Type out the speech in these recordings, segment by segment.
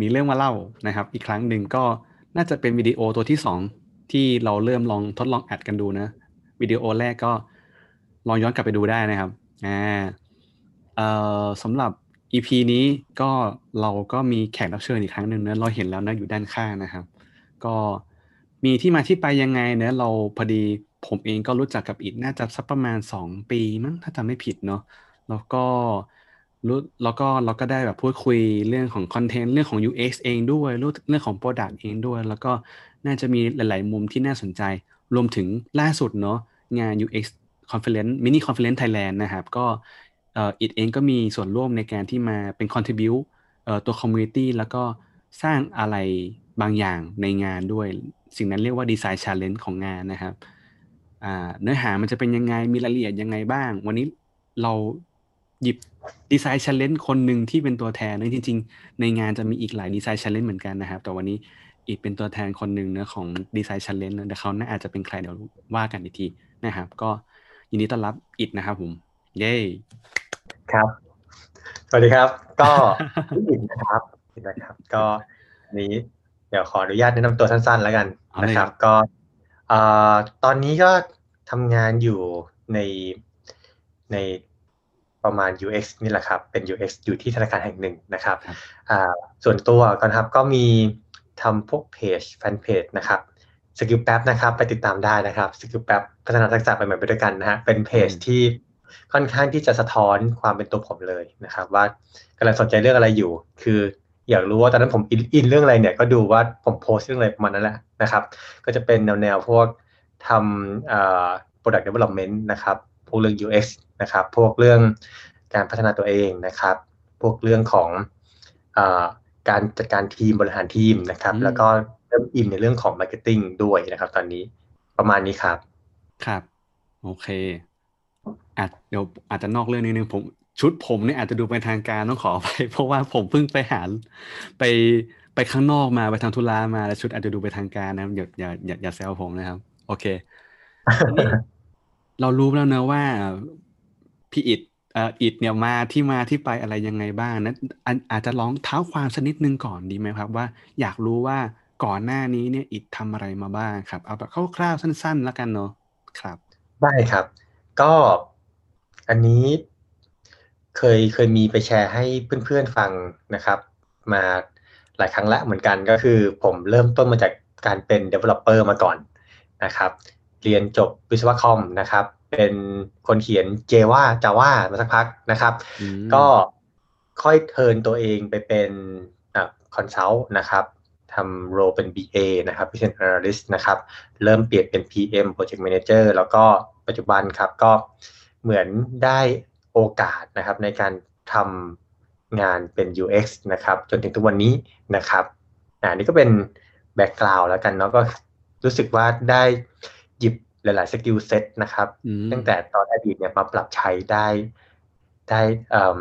มีเรื่องมาเล่านะครับ อีกครั้งหนึ่งก็น่าจะเป็นวิดีโอตัวที่สองที่เราเริ่มลองทดลองอัดกันดูนะวิดีโอแรกก็ลองย้อนกลับไปดูได้นะครับอ่าเอ่อสำหรับ EP นี้ก็เราก็มีแขกรับเชิญอีกครั้งหนึ่งเนะเราเห็นแล้วนะอยู่ด้านข้างนะครับ ก็มีที่มาที่ไปยังไงเนะเราพอดีผมเองก็รู้จักกับอิดน่าจะสักประมาณ 2 ปีมั้งถ้าจำไม่ผิดเนาะแล้วก็ รู้แล้วก็เราก็ได้แบบพูดคุยเรื่องของคอนเทนต์เรื่องของ UX เองด้วยเรื่องเรื่องของ Product เองด้วย แล้วก็น่าจะมีหลาย ๆ มุมที่น่าสนใจ รวมถึงล่าสุดเนาะงาน UX Conference Mini Conference Thailand นะครับ ก็เอ่ออิดเองก็มีส่วนร่วมในการที่มาเป็น contribute เอ่อตัว community แล้วก็สร้างอะไรบางอย่างในงานด้วย สิ่งนั้นเรียกว่า Design Challenge ของงานนะครับอ่าเนื้อหามันจะเป็นยังไงมีรายละเอียดยังไงบ้าง วันนี้เรา หยิบดีไซน์ชันเลนคนหนึ่งที่เป็นตัวแทนนะจริง ๆ ในงานจะมีอีกหลายดีไซน์ชันเลนเหมือนกันนะครับ แต่วันนี้อีกเป็นตัวแทนคนหนึ่งเนะของดีไซน์ชันเลนเดี๋ยวเขาน่าอาจจะเป็นใครเดี๋ยวว่ากันอีกทีนะครับ ก็ยินดีต้อนรับอิดนะครับผม เย้ครับ สวัสดีครับ ก็พี่อินนะครับอินนะครับ ก็อันนี้ เดี๋ยวขออนุญาตแนะนำตัวสั้นๆ แล้วกันเอาเลยนะคครัรับบก็เอ่อตอนนี้ก็ทำงานอยู่ในใน ประมาณ UX นี่แหละครับ เป็น UX อยู่ที่ธนาคารแห่งหนึ่งนะครับครับอ่าส่วนตัวก่อนครับก็มีทำพวกเพจแฟนเพจนะครับสกิลแป๊บนะครับไปติดตามได้นะครับสกิลแป๊บพัฒนาทักษะไปใหม่ไปด้วยกันนะฮะเป็นเพจอืมที่ค่อนข้างที่จะสะท้อนความเป็นตัวผมเลยนะครับ ว่ากำลังสนใจเรื่องอะไรอยู่ คืออยากรู้ว่าตอนนั้นผมอินอินเรื่องอะไรเนี่ยก็ดูว่าผมโพสต์เรื่องอะไรประมาณนั้นแหละนะครับ ก็จะเป็นแนวแนวๆพวกทำเอ่อ product development นะครับพวกเรื่อง UX นะครับ พวกเรื่องการพัฒนาตัวเองนะครับ พวกเรื่องของเอ่อการจัดการทีมบริหารทีมนะครับอืมแล้วก็เริ่มอินในเรื่องของ marketing ด้วยนะครับ ตอนนี้ประมาณนี้ครับ ครับ โอเคอาจเดี๋ยวอาจจะนอกเรื่องนิดนึงผมชุดผมเนี่ยอาจจะดูเป็นทางการต้องขออภัยเพราะว่าผมเพิ่งไปหาไปไปข้างนอกมาไปทำธุระมาแล้วชุดอาจจะดูเป็นทางการนะครับอย่าอย่าอย่าอย่าแซวผมนะครับ โอเคทีนี้เรารู้แล้วเนอะว่า พี่อิดเอ่ออิดเนี่ยมาที่มาที่ไปอะไรยังไงบ้างนะอันอาจจะลองเท้าความสักนิดนึงก่อนดีไหมครับ ว่าอยากรู้ว่าก่อนหน้านี้เนี่ยอิดทำอะไรมาบ้างครับ เอาแบบคร่าวๆสั้น ๆ แล้วกันเนาะครับ ได้ครับ ก็อันนี้เคยเคยมีไปแชร์ให้เพื่อนๆฟังนะครับ มาหลายครั้งละเหมือนกันก็คือผมเริ่มต้นมาจากการเป็น developer มาก่อนนะครับ เรียนจบวิศวะคอมนะครับ เป็นคนเขียน Java Java มาสักพักนะครับอืมก็ค่อยเทิร์นตัวเองไปเป็นconsult นะครับทำ role เป็น BA นะครับ Business Analyst นะครับ เริ่มเปลี่ยนเป็น PM Project Manager แล้วก็ปัจจุบันครับก็เหมือนได้โอกาสนะครับในการทำงานเป็น UX นะครับ จนถึงทุกวันนี้นะครับอ่านี่ก็เป็น background แล้วกันเนาะก็รู้สึกว่าได้หยิบ หลาย ๆ skill set นะครับอืมตั้งแต่ตอนอดีตเนี่ยมาปรับใช้ได้ได้เอิ่ม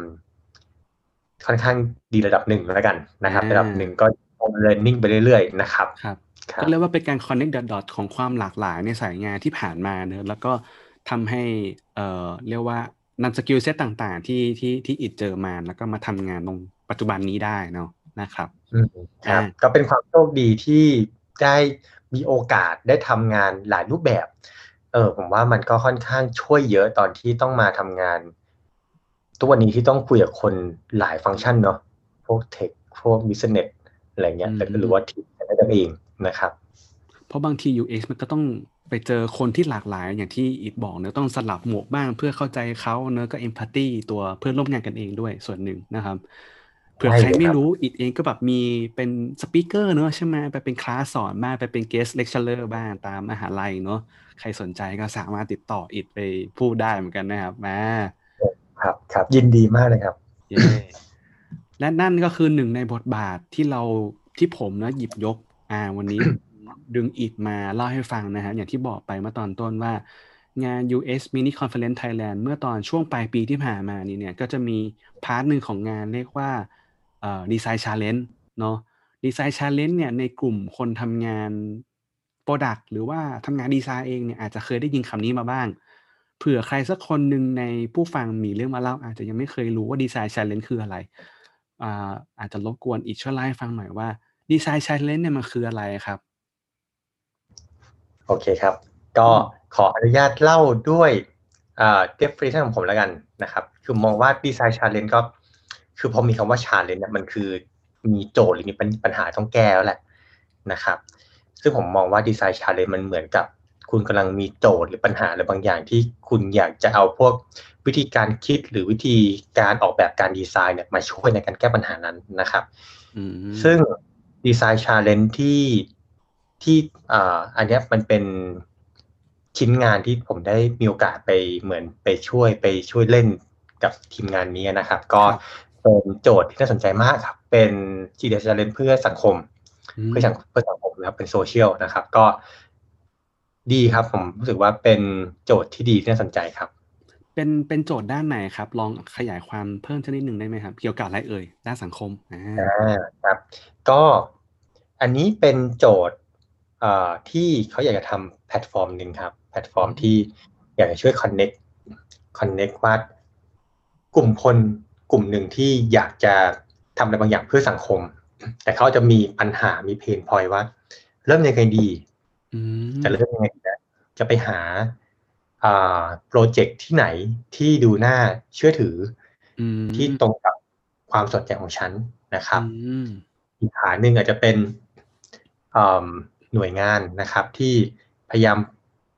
ค่อนข้างดีระดับหนึ่งแล้วกันนะครับอ่าระดับหนึ่งก็ learning ไปเรื่อย ๆ นะครับครับครับก็เรียกว่าเป็นการ connect the dot ของความหลากหลายในสายงานที่ผ่านมาเนอะแล้วก็ทำให้เอ่อเรียกว่านำสกิลเซตต่างๆ ที่ที่ที่อิดเจอมาแล้วก็มาทำงานตรงปัจจุบันนี้ได้เนาะนะครับอืมครับอ่าก็เป็นความโชคดีที่ได้มีโอกาสได้ทำงานหลายรูปแบบ เออผมว่ามันก็ค่อนข้างช่วยเยอะตอนที่ต้องมาทำงาน ทุกวันนี้ที่ต้องคุยกับคนหลายฟังก์ชันเนาะพวก tech พวก business อะไรเงี้ยอืมแต่ก็รู้ว่าทีมกันเองนะครับ เพราะบางที UX มันก็ต้องไปเจอคนที่หลากหลายอย่างที่อิดบอกเนอะต้องสลับหมวกบ้างเพื่อเข้าใจเขาเนอะก็ empathy ตัวเพื่อนร่วมงานกันเองด้วยส่วนหนึ่งนะครับเผื่อใช่ใครเลยไม่ครับรู้อิดเองก็แบบมีเป็น speaker เนอะใช่ไหมไปเป็นคลาสสอนบ้างไปเป็น guest lecturer บ้างตามมหาลัยเนอะใครสนใจก็สามารถติดต่ออิดไปพูดได้เหมือนกันนะครับมาครับครับยินดีมากเลยครับเย้และนั่นก็คือหนึ่งในบทบาทที่เราที่ผมนะหยิบยกอ่าวันนี้ดึงอิดมาเล่าให้ฟังนะฮะอย่างที่บอกไปเมื่อตอนต้นว่างาน UX Mini Conference Thailand เมื่อตอนช่วงปลายปีที่ผ่านมานี่เนี่ยก็จะมี part หนึ่งของงานเรียกว่าเอ่อ design challenge เนาะ design challenge เนี่ยในกลุ่มคนทำงาน Product หรือว่าทำงานดีไซน์เองเนี่ยอาจจะเคยได้ยินคำนี้มาบ้าง เผื่อใครสักคนหนึ่งในผู้ฟังมีเรื่องมาเล่า อาจจะยังไม่เคยรู้ว่า design challenge คืออะไรอ่าอาจจะรบกวนอิดช่วยเล่าให้ฟังหน่อยว่า design challenge เนี่ยมันคืออะไรครับ โอเคครับ ก็ขออนุญาตเล่าด้วยอ่า definition ของผมแล้วกันนะครับ คือมองว่า design challenge ก็ คือพอมีคำว่า challenge เนี่ยมันคือมีโจทย์หรือมีปัญหาต้องแก้แล้วแหละนะครับ ซึ่งผมมองว่า design challenge มันเหมือนกับ คุณกำลังมีโจทย์หรือปัญหาอะไรบางอย่างที่คุณอยากจะเอาพวกวิธีการคิดหรือวิธีการออกแบบการดีไซน์เนี่ยมาช่วยในการแก้ปัญหานั้นนะครับอืมซึ่ง design challenge ที่ที่อ่าอันเนี้ยมันเป็นชิ้นงานที่ผมได้มีโอกาสไปเหมือนไปช่วยไปช่วยเล่นกับทีมงานนี้นะครับ ก็ เป็นโจทย์ที่น่าสนใจมากครับ เป็น design challenge เพื่อสังคมอืมเพื่อสังเพื่อสังคมนะครับ เป็นโซเชียลนะครับ ก็ดีครับ ผมรู้สึกว่าเป็นโจทย์ที่ดีที่น่าสนใจครับ เป็นเป็นโจทย์ด้านไหนครับ ลองขยายความเพิ่มสักนิดหนึ่งได้ไหมครับ เกี่ยวกับอะไรเอ่ยด้านสังคมอ่าอ่าครับ ก็อันนี้เป็นโจทย์เอ่อที่เขาอยากจะทำแพลตฟอร์มหนึ่งครับ แพลตฟอร์มที่อยากจะช่วย connect connect ว่า กลุ่มคน กลุ่มหนึ่งที่อยากจะทำอะไรบางอย่างเพื่อสังคม แต่เขาจะมีปัญหามีเพนพอยว่า เริ่มยังไงดีอืมจะเริ่มยังไงดีนะจะไปหาอ่าโปรเจกต์ที่ไหนที่ดูน่าเชื่อถืออืมที่ตรงกับความสนใจของฉันนะครับอืมอีกฐานหนึ่งอาจจะเป็นอืมหน่วยงานนะครับ ที่พยายาม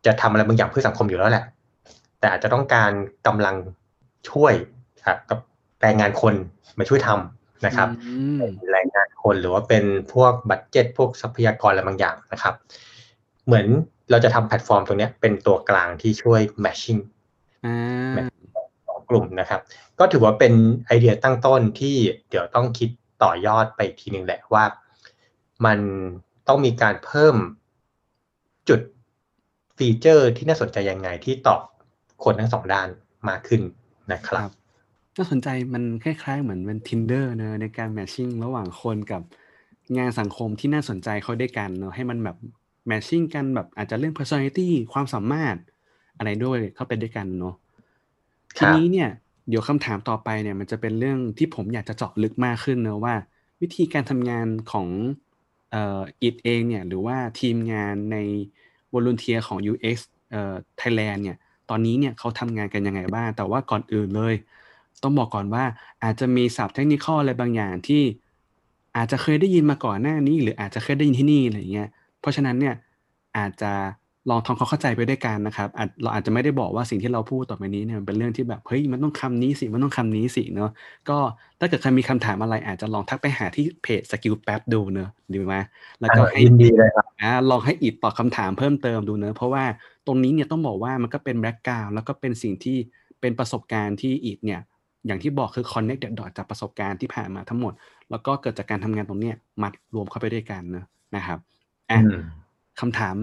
จะทำอะไรบางอย่างเพื่อสังคมอยู่แล้วแหละ แต่อาจจะต้องการกำลังช่วยครับกับ แรงงานคนมาช่วยทำนะครับอืมแรงงานคนหรือว่าเป็นพวกบัตเจ็ตพวกทรัพยากรอะไรบางอย่างนะครับ เหมือนเราจะทำแพลตฟอร์มตรงเนี้ยเป็นตัวกลางที่ช่วย matching อ่าของกลุ่มนะครับ ก็ถือว่าเป็นไอเดียตั้งต้นที่เดี๋ยวต้องคิดต่อยอดไปอีกทีหนึ่งแหละว่า มันต้องมีการเพิ่มจุดฟีเจอร์ที่น่าสนใจยังไงที่ตอบคนทั้งสองด้านมากขึ้นนะครับ น่าสนใจมันคล้ายๆ เหมือนเป็น tinder เนอะในการ matching ระหว่างคนกับงานสังคมที่น่าสนใจเขาด้วยกันเนอะให้มันแบบ matching กันแบบอาจจะเรื่อง personality ความสามารถอะไรด้วยเข้าไปด้วยกันเนอะทีนี้เนี่ยเดี๋ยวคำถามต่อไปเนี่ย มันจะเป็นเรื่องที่ผมอยากจะเจาะลึกมากขึ้นเนอะว่า วิธีการทำงานของเอ่ออิดเองเนี่ยหรือว่าทีมงานในวอล u n เทียของ UX เอ่อ Thailand เนี่ย ตอนนี้เนี่ยเขาทำงานกันยังไงบ้างแต่ว่าก่อนอื่นเลย ต้องบอกก่อนว่าอาจจะมีศัพท์เทคนิคอะไรบางอย่างที่อาจจะเคยได้ยินมาก่อนหน้านี้ หรืออาจจะเคยได้ยินที่นี่อะไรเงี้ย เพราะฉะนั้นเนี่ยอาจจะลองทำความเข้าใจไปด้วยกันนะครับเราอาจจะไม่ได้บอกว่าสิ่งที่เราพูดต่อไปนี้เนี่ยมันเป็นเรื่องที่แบบเฮ้ยมันต้องคำนี้สิมันต้องคำนี้สิเนาะก็ถ้าเกิดใครมีคำถามอะไร อาจจะลองทักไปหาที่เพจสกิลแป๊บดูเนอะดีไหมแล้วก็ให้ยินดีเลยครับอ่าลองให้อิดตอบคำถามเพิ่มเติมดูเนอะเพราะว่าตรงนี้เนี่ยต้องบอกว่ามันก็เป็น background แล้วก็เป็นสิ่งที่เป็นประสบการณ์ที่อิดเนี่ย อย่างที่บอกคือ connect the dot จากประสบการณ์ที่ผ่านมาทั้งหมด แล้วก็เกิดจากการทำงานตรงเนี้ยมัดรวมเข้าไปด้วยกันเนอะนะครับอะอืมคำถาม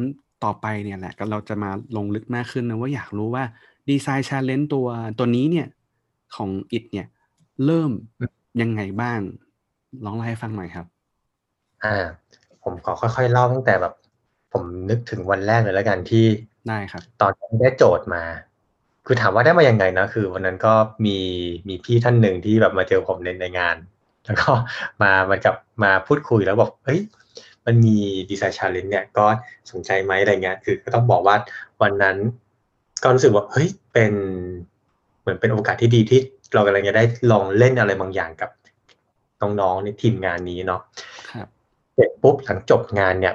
ต่อไปเนี่ยแหละก็เราจะมาลงลึกมากขึ้นนะว่าอยากรู้ว่า design challenge ตัวตัวนี้เนี่ยของอิดเนี่ย เริ่มยังไงบ้างลองเล่าให้ฟังหน่อยครับ อ่า ผมขอค่อยๆเล่าตั้งแต่แบบ ผมนึกถึงวันแรกเลยแล้วกันที่ได้ครับ ตอนที่ได้โจทย์มา คือถามว่าได้มายังไงนะคือวันนั้นก็มีมีพี่ท่านหนึ่งที่แบบมาเจอผมในในงาน แล้วก็มามันกับมาพูดคุยแล้วบอกเฮ้ยมันมี design challenge เนี่ยก็สนใจไหมอะไรเงี้ยคือก็ต้องบอกว่าวันนั้น ก็รู้สึกว่าเฮ้ยเป็นเหมือนเป็นโอกาสที่ดีที่เรากำลังจะได้ลองเล่นอะไรบางอย่างกับน้องๆในทีมงานนี้เนาะครับเสร็จปุ๊บหลังจบงานเนี่ย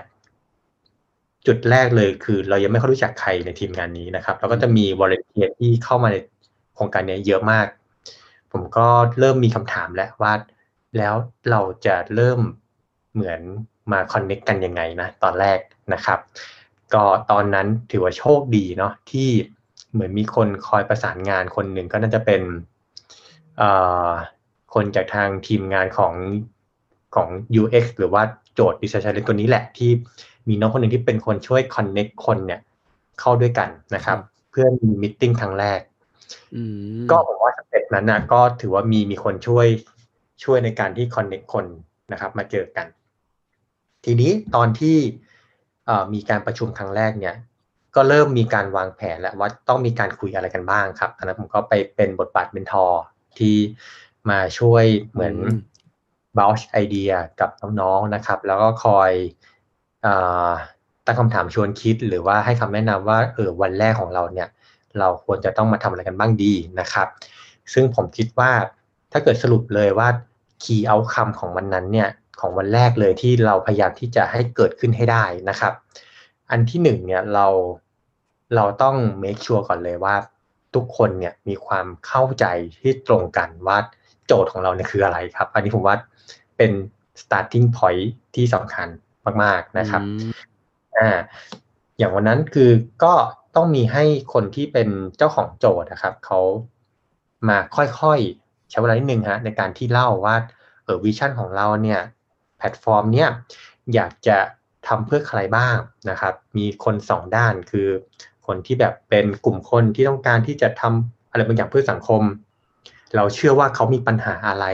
จุดแรกเลยคือเรายังไม่ค่อยรู้จักใครในทีมงานนี้นะครับ แล้วก็จะมี volunteer ที่เข้ามาในโครงการเนี้ยเยอะมาก ผมก็เริ่มมีคำถามแล้วว่า แล้วเราจะเริ่มเหมือนมาคอนเน็กกันยังไงนะตอนแรกนะครับ ก็ตอนนั้นถือว่าโชคดีเนาะที่เหมือนมีคนคอยประสานงานคนหนึ่งก็น่าจะเป็นเอ่อคนจากทางทีมงานของของ UX หรือว่าโจทย์ Design Challenge ตัวนี้แหละที่ มีน้องคนหนึ่งที่เป็นคนช่วย connect คนเนี่ย เข้าด้วยกันนะครับ เพื่อมี meeting ครั้งแรกอืมก็ผมว่า step นั้นนะก็ถือว่ามีมีคนช่วยช่วยในการที่ connect คนนะครับ มาเจอกัน ทีนี้ตอนที่เอ่อมีการประชุมครั้งแรกเนี่ย ก็เริ่มมีการวางแผนแล้วว่าต้องมีการคุยอะไรกันบ้างครับตอนนั้นผมก็ไปเป็นบทบาทเป็น mentor ที่มาช่วยเหมือนอืมบ o ชไอเดียกับน้องๆนะครับ แล้วก็คอยเออ ตั้งคำถามชวนคิดหรือว่าให้คำแนะนำว่าเออวันแรกของเราเนี่ยเราควรจะต้องมาทำอะไรกันบ้างดีนะครับ ซึ่งผมคิดว่าถ้าเกิดสรุปเลยว่า key outcome ของวันนั้นเนี่ยของวันแรกเลยที่เราพยายามที่จะให้เกิดขึ้นให้ได้นะครับ อันที่หนึ่งเนี่ยเราเราต้อง make sure ก่อนเลยว่า ทุกคนเนี่ยมีความเข้าใจที่ตรงกันว่าโจทย์ของเราเนี่ยคืออะไรครับ อันนี้ผมว่าเป็น starting point ที่สำคัญ มาก ๆนะครับอืมอ่าอย่างวันนั้นคือก็ต้องมีให้คนที่เป็นเจ้าของโจทย์นะครับเขามาค่อยๆใช้เวลานิดนึงฮะในการที่เล่าว่าเออ vision ของเราเนี่ยแพลตฟอร์มเนี่ยอยากจะทำเพื่อใครบ้างนะครับ มีคนสองด้านคือคนที่แบบเป็นกลุ่มคนที่ต้องการที่จะทำอะไรบางอย่างเพื่อสังคม เราเชื่อว่าเขามีปัญหาอะไร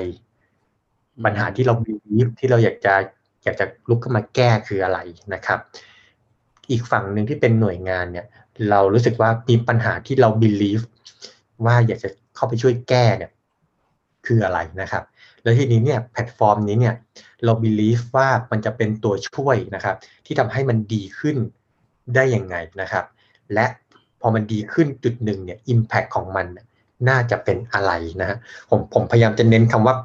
ปัญหาที่เราบีฟที่เราอยากจะ อยากจะลุกขึ้นมาแก้คืออะไรนะครับ อีกฝั่งหนึ่งที่เป็นหน่วยงานเนี่ย เรารู้สึกว่ามีปัญหาที่เรา believe ว่าอยากจะเข้าไปช่วยแก้เนี่ยคืออะไรนะครับ แล้วทีนี้เนี่ยแพลตฟอร์มนี้เนี่ยเรา believe ว่ามันจะเป็นตัวช่วยนะครับ ที่ทำให้มันดีขึ้นได้ยังไงนะครับ และพอมันดีขึ้นจุดหนึ่งเนี่ย impact ของมันน่าจะเป็นอะไรนะฮะผมผมพยายามจะเน้นคำว่า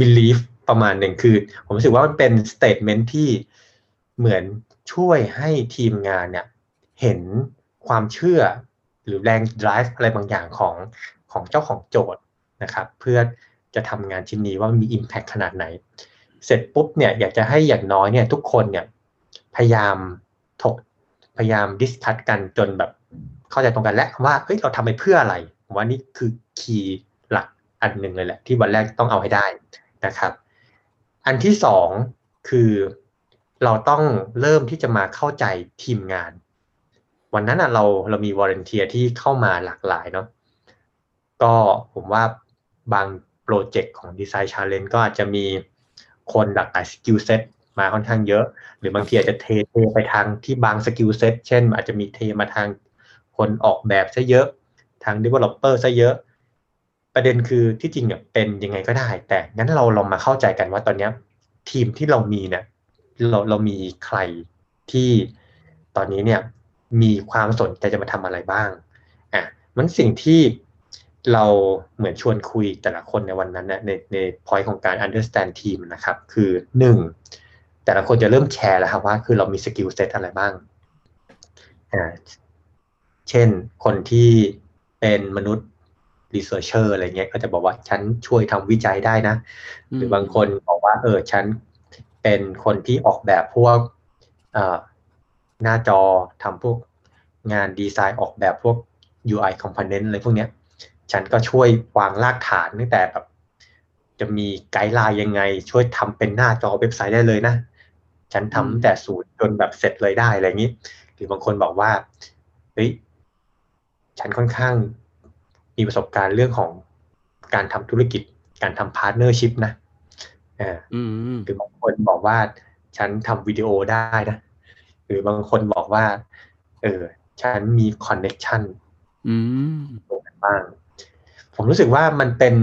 believe ประมาณหนึ่งคือ ผมรู้สึกว่ามันเป็น statement ที่เหมือนช่วยให้ทีมงานเนี่ยเห็นความเชื่อหรือแรง drive อะไรบางอย่างของของเจ้าของโจทย์นะครับ เพื่อจะทำงานชิ้นนี้ว่ามันมี impact ขนาดไหน เสร็จปุ๊บเนี่ยอยากจะให้อย่างน้อยเนี่ยทุกคนเนี่ยพยายามถกพยายาม discuss กันจนแบบเข้าใจตรงกันแล้วว่าเฮ้ยเราทำไปเพื่ออะไรว่านี่คือ key หลักอันหนึ่งเลยแหละ ที่วันแรกต้องเอาให้ได้นะครับ อันที่สองคือเราต้องเริ่มที่จะมาเข้าใจทีมงาน วันนั้นอะเราเรามี volunteer ที่เข้ามาหลากหลายเนาะก็ผมว่าบางโปรเจกต์ของ Design Challenge ก็อาจจะมีคนหลากหลาย skill set มาค่อนข้างเยอะ หรือบางทีอาจจะเทเทไปทางที่บาง skill set เช่น อาจจะมีเทมาทางคนออกแบบซะเยอะ ทาง Developer ซะเยอะ ประเด็นคือที่จริงเนี่ยเป็นยังไงก็ได้ แต่งั้นเราลองมาเข้าใจกันว่าตอนเนี้ย ทีมที่เรามีเนี่ยเราเรามีใครที่ตอนนี้เนี่ยมีความสนใจจะมาทำอะไรบ้างอะมันสิ่งที่เราเหมือนชวนคุยแต่ละคนในวันนั้นนะในใน point ของการ understand team นะครับ คือหนึ่งแต่ละคนจะเริ่มแชร์แล้วครับว่า คือเรามี skill set อะไรบ้างอ่าเช่นคนที่เป็นมนุษย์ researcher อะไรเงี้ยก็จะบอกว่าฉันช่วยทำวิจัยได้นะ หรือบางคนบอกว่า เออฉันเป็นคนที่ออกแบบพวกเอ่อหน้าจอทำพวกงานดีไซน์ออกแบบพวก UI component อะไรพวกเนี้ย ฉันก็ช่วยวางรากฐานตั้งแต่แบบจะมี guideline ยังไง ช่วยทำเป็นหน้าจอเว็บไซต์ได้เลยนะ ฉันทำตั้งแต่ศูนย์จนแบบเสร็จเลยได้อะไรอย่างนี้ หรือบางคนบอกว่าเฮ้ยฉันค่อนข้าง มีประสบการณ์เรื่องของการทำธุรกิจ การทำ partnership นะอ่าอืมหรือบางคนบอกว่าฉันทำวิดีโอได้นะ หรือบางคนบอกว่า เออ ฉันมี connection อืมตรงนั้นบ้าง ผมรู้สึกว่ามันเป็น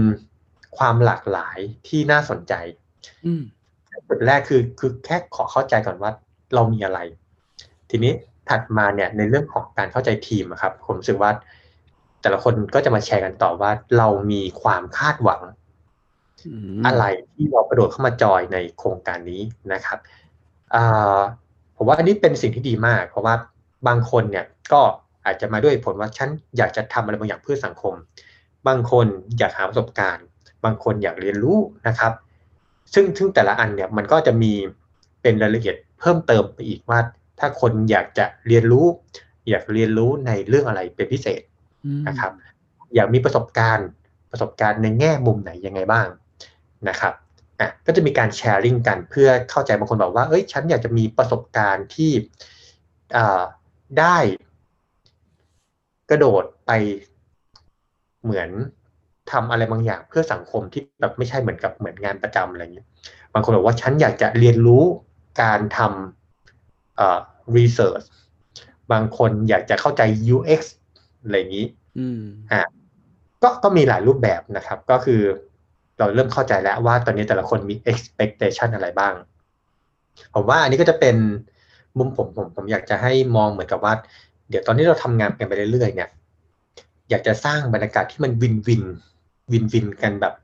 ความหลากหลายที่น่าสนใจอืมจุดแรกคือคือแค่ขอเข้าใจก่อนว่าเรามีอะไร ทีนี้ถัดมาเนี่ยในเรื่องของการเข้าใจทีมอะครับ ผมรู้สึกว่า แต่ละคนก็จะมาแชร์กันต่อว่าเรามีความคาดหวังอืมอะไรที่เรากระโดดเข้ามาจอยในโครงการนี้นะครับอ่าผมว่าอันนี้เป็นสิ่งที่ดีมาก เพราะว่าบางคนเนี่ยก็อาจจะมาด้วยผลว่าฉันอยากจะทำอะไรบางอย่างเพื่อสังคม บางคนอยากหาประสบการณ์ บางคนอยากเรียนรู้นะครับ ซึ่งซึ่งแต่ละอันเนี่ยมันก็จะมีเป็นรายละเอียดเพิ่มเติมไปอีกว่า ถ้าคนอยากจะเรียนรู้ อยากเรียนรู้ในเรื่องอะไรเป็นพิเศษอืม นะครับ อยากมีประสบการณ์ประสบการณ์ในแง่มุมไหนยังไงบ้างนะครับอะก็จะมีการแชร์ลิงกันเพื่อเข้าใจบางคนบอกว่าเอ้ยฉันอยากจะมีประสบการณ์ที่อ่าได้กระโดดไปเหมือนทำอะไรบางอย่างเพื่อสังคมที่แบบไม่ใช่เหมือนกับเหมือนงานประจำอะไรอย่างเงี้ยบางคนบอกว่าฉันอยากจะเรียนรู้การทำเอ่อ research บางคนอยากจะเข้าใจ UX อะไรอย่างนี้อืมก็ก็มีหลายรูปแบบนะครับ ก็คือเราเริ่มเข้าใจแล้วว่าตอนนี้แต่ละคนมี expectation อะไรบ้าง ผมว่าอันนี้ก็จะเป็นมุมผมผมผมอยากจะให้มองเหมือนกับว่า เดี๋ยวตอนนี้เราทำงานกันไปเรื่อยๆเนี่ย อยากจะสร้างบรรยากาศที่มันวินวินวินวินกันแบบ